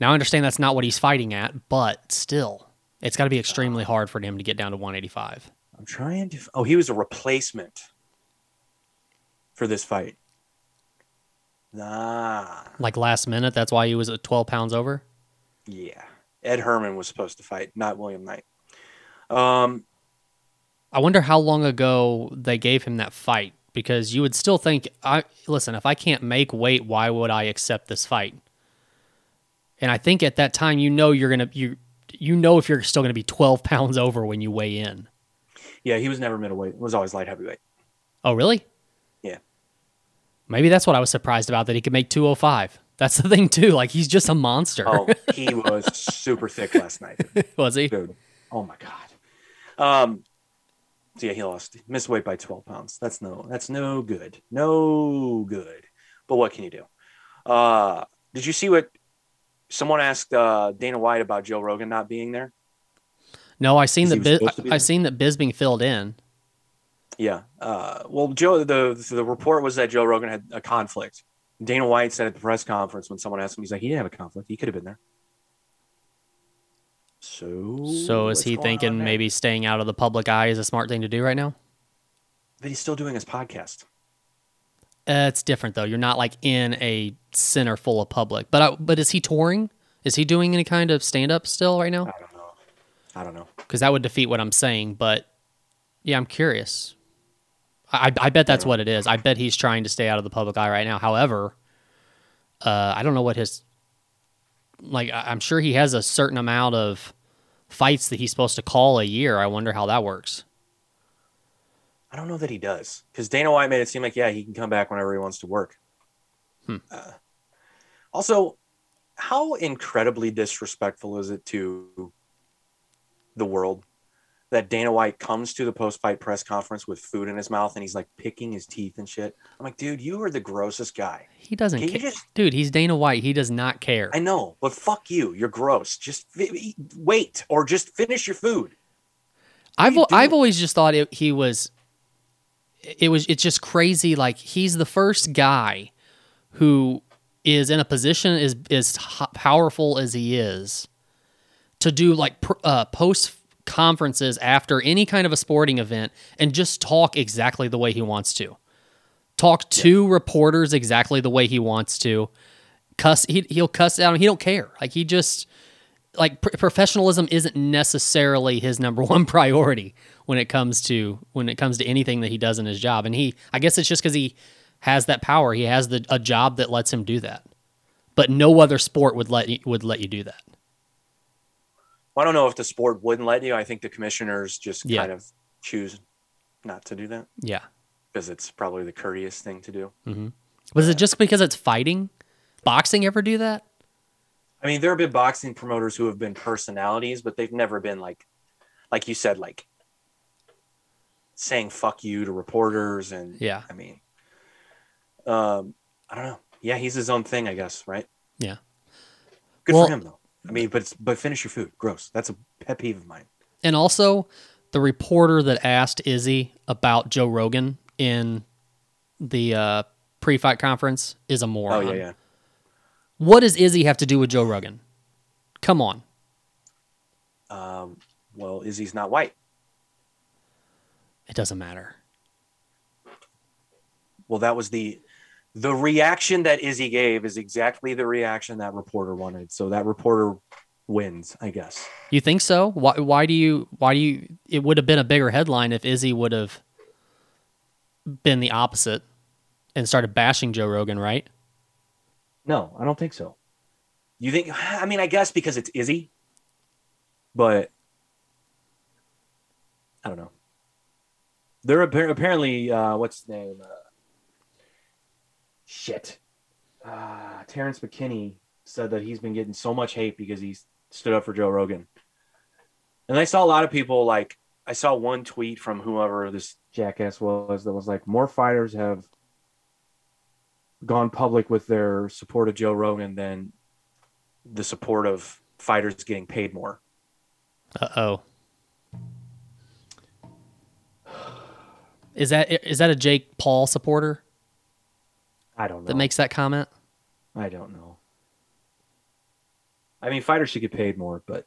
B: Now I understand that's not what he's fighting at, but still, it's got to be extremely hard for him to get down to 185.
C: I'm trying to. Oh, he was a replacement for this fight. Nah.
B: Like last minute, that's why he was at 12 pounds over.
C: Yeah. Ed Herman was supposed to fight, not William Knight. Um,
B: I wonder how long ago they gave him that fight because you would still think I listen, if I can't make weight, why would I accept this fight? And I think at that time you know you're going to you you know if you're still going to be 12 pounds over when you weigh in.
C: yeah, he was never middleweight. It was always light heavyweight.
B: Oh, really?
C: Yeah.
B: Maybe that's what I was surprised about that he could make 205. That's the thing too. Like he's just a monster.
C: Oh, he was super thick last night,
B: was he?
C: dude. Oh my god. Um, so yeah, he lost, missed weight by twelve pounds. That's no, that's no good, no good. But what can you do? Uh, did you see what someone asked uh, Dana White about Joe Rogan not being there?
B: No, I seen that Biz,
C: supposed to be
B: I, I seen that Bisping filled in.
C: Yeah. Uh, well, Joe, the the report was that Joe Rogan had a conflict. Dana White said at the press conference when someone asked him, he's like, he didn't have a conflict. He could have been there. So,
B: So is he thinking maybe staying out of the public eye is a smart thing to do right now?
C: But he's still doing his podcast.
B: Uh, it's different though. You're not like in a center full of public. But I, but is he touring? Is he doing any kind of stand up still right now?
C: I don't know. I don't know.
B: Because that would defeat what I'm saying. But yeah, I'm curious. I, I bet that's what it is. I bet he's trying to stay out of the public eye right now. However, uh, I don't know what his like. I'm sure he has a certain amount of fights that he's supposed to call a year. I wonder how that works.
C: I don't know that he does because Dana White made it seem like yeah he can come back whenever he wants to work.
B: Hmm.
C: Uh, also, how incredibly disrespectful is it to the world that Dana White comes to the post-fight press conference with food in his mouth and he's like picking his teeth and shit? I'm like, dude, you are the grossest guy.
B: He doesn't care.
C: just-
B: Dude, he's Dana White. He does not care.
C: I know, but fuck you. You're gross. Just fi- wait or just finish your food.
B: I've
C: you
B: I've always just thought it, he was. It was it's just crazy. Like he's the first guy who is in a position as as powerful as he is to do like pr- uh, post conferences after any kind of a sporting event and just talk exactly the way he wants to. Talk to reporters exactly the way he wants to. Cuss he, he'll cuss out he don't care. Like he just like pr- professionalism isn't necessarily his number one priority when it comes to when it comes to anything that he does in his job and he I guess it's just cuz he has that power. He has the a job that lets him do that. But no other sport would let you, would let you do that.
C: I don't know if the sport wouldn't let you. I think the commissioners just
B: Yeah.
C: kind of choose not to do that
B: Yeah.
C: because it's probably the courteous thing to do. Mm-hmm.
B: Was it just because it's fighting? Boxing ever do that?
C: I mean, there have been boxing promoters who have been personalities, but they've never been like, like you said, like saying "fuck you" to reporters. And
B: Yeah.
C: I mean, um, I don't know. Yeah, he's his own thing, I guess. Right?
B: Yeah.
C: Good
B: Well-
C: for him, though. I mean, but it's, but finish your food. Gross. That's a pet peeve of mine.
B: And also, the reporter that asked Izzy about Joe Rogan in the uh, pre-fight conference is a
C: Oh
B: moron.
C: yeah, yeah.
B: What does Izzy have to do with Joe Rogan? Come on.
C: Um, well, Izzy's not white.
B: It doesn't matter.
C: Well, that was the the reaction that Izzy gave is exactly the reaction that reporter wanted. So that reporter wins, I guess.
B: You think so? Why, why do you? Why do you? It would have been a bigger headline if Izzy would have been the opposite and started bashing Joe Rogan, right?
C: No, I don't think so. You think? I mean, I guess because it's Izzy, but I don't know. They're appar- apparently uh, what's his name? Uh, shit. Uh, Terrence McKinney said that he's been getting so much hate because he stood up for Joe Rogan. And I saw a lot of people like I saw one tweet from whoever this jackass was that was like more fighters have gone public with their support of Joe Rogan than the support of fighters getting paid more.
B: Uh oh. Is that is that a Jake Paul supporter
C: I don't know.
B: that makes that comment?
C: I don't know. I mean, fighters should get paid more, but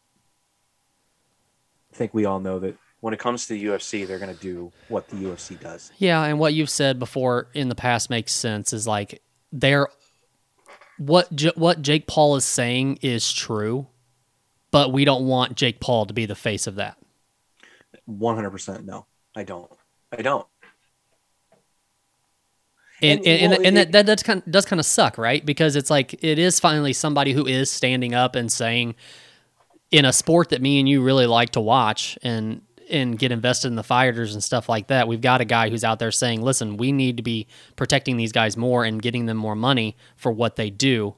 C: I think we all know that when it comes to the UFC, they're going to do what the UFC does.
B: Yeah, and what you've said before in the past makes sense. Is like they're what J- what Jake Paul is saying is true, but we don't want Jake Paul to be the face of that.
C: 100% no. I don't. I don't.
B: And
C: And,
B: and,
C: well,
B: and
C: it-
B: that, that does kind does kind of suck, right? Because it's like it is finally somebody who is standing up and saying, in a sport that me and you really like to watch and and get invested in the fighters and stuff like that, we've got a guy who's out there saying, "Listen, we need to be protecting these guys more and getting them more money for what they do."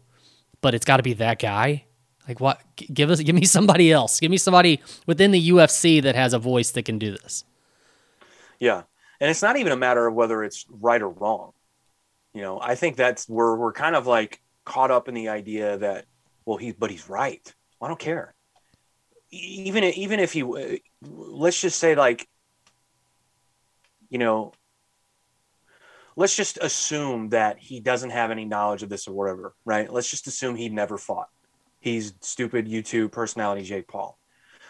B: But it's got to be that guy. Like what? Give us, give me somebody else. Give me somebody within the UFC that has a voice that can do this.
C: Yeah. And it's not even a matter of whether it's right or wrong. You know, I think that's we're we're kind of like caught up in the idea that well he but he's right. I don't care. Even even if he let's just say like you know let's just assume that he doesn't have any knowledge of this or whatever, right? Let's just assume he never fought. He's stupid YouTube personality Jake Paul.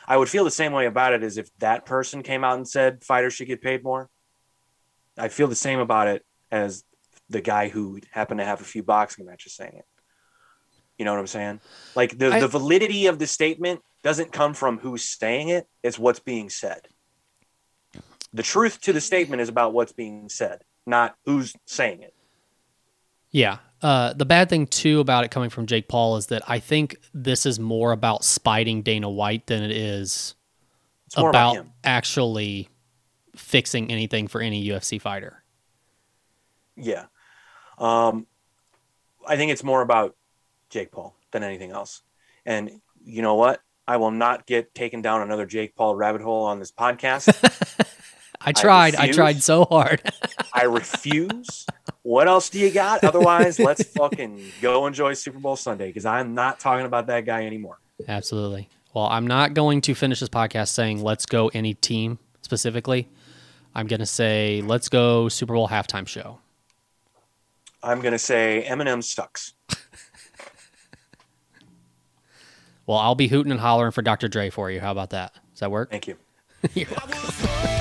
C: I would feel the same way about it as if that person came out and said fighters should get paid more. I feel the same about it as the guy who happened to have a few boxing matches saying it. You know what I'm saying? Like the,
B: I-
C: the validity of the statement doesn't come from who's saying it, it's what's being said. The truth to the statement is about what's being said, not who's saying it.
B: Yeah. Uh, the bad thing too about it coming from Jake Paul is that I think this is more about spiting Dana White than it is
C: about,
B: about actually fixing anything for any UFC fighter.
C: Yeah. Um, I think it's more about Jake Paul than anything else. And you know what? I will not get taken down another Jake Paul rabbit hole on this podcast.
B: I tried. I,
C: refuse.
B: tried so hard.
C: I refuse. What else do you got? Otherwise, let's fucking go enjoy Super Bowl Sunday because I'm not talking about that guy anymore.
B: Absolutely. Well, I'm not going to finish this podcast saying let's go any team specifically. I'm going to say let's go Super Bowl halftime show.
C: I'm gonna say Eminem sucks.
B: Well, I'll be hooting and hollering for Dr. Dre for you. How about that? Does that work?
D: Thank you.
B: You're
C: I was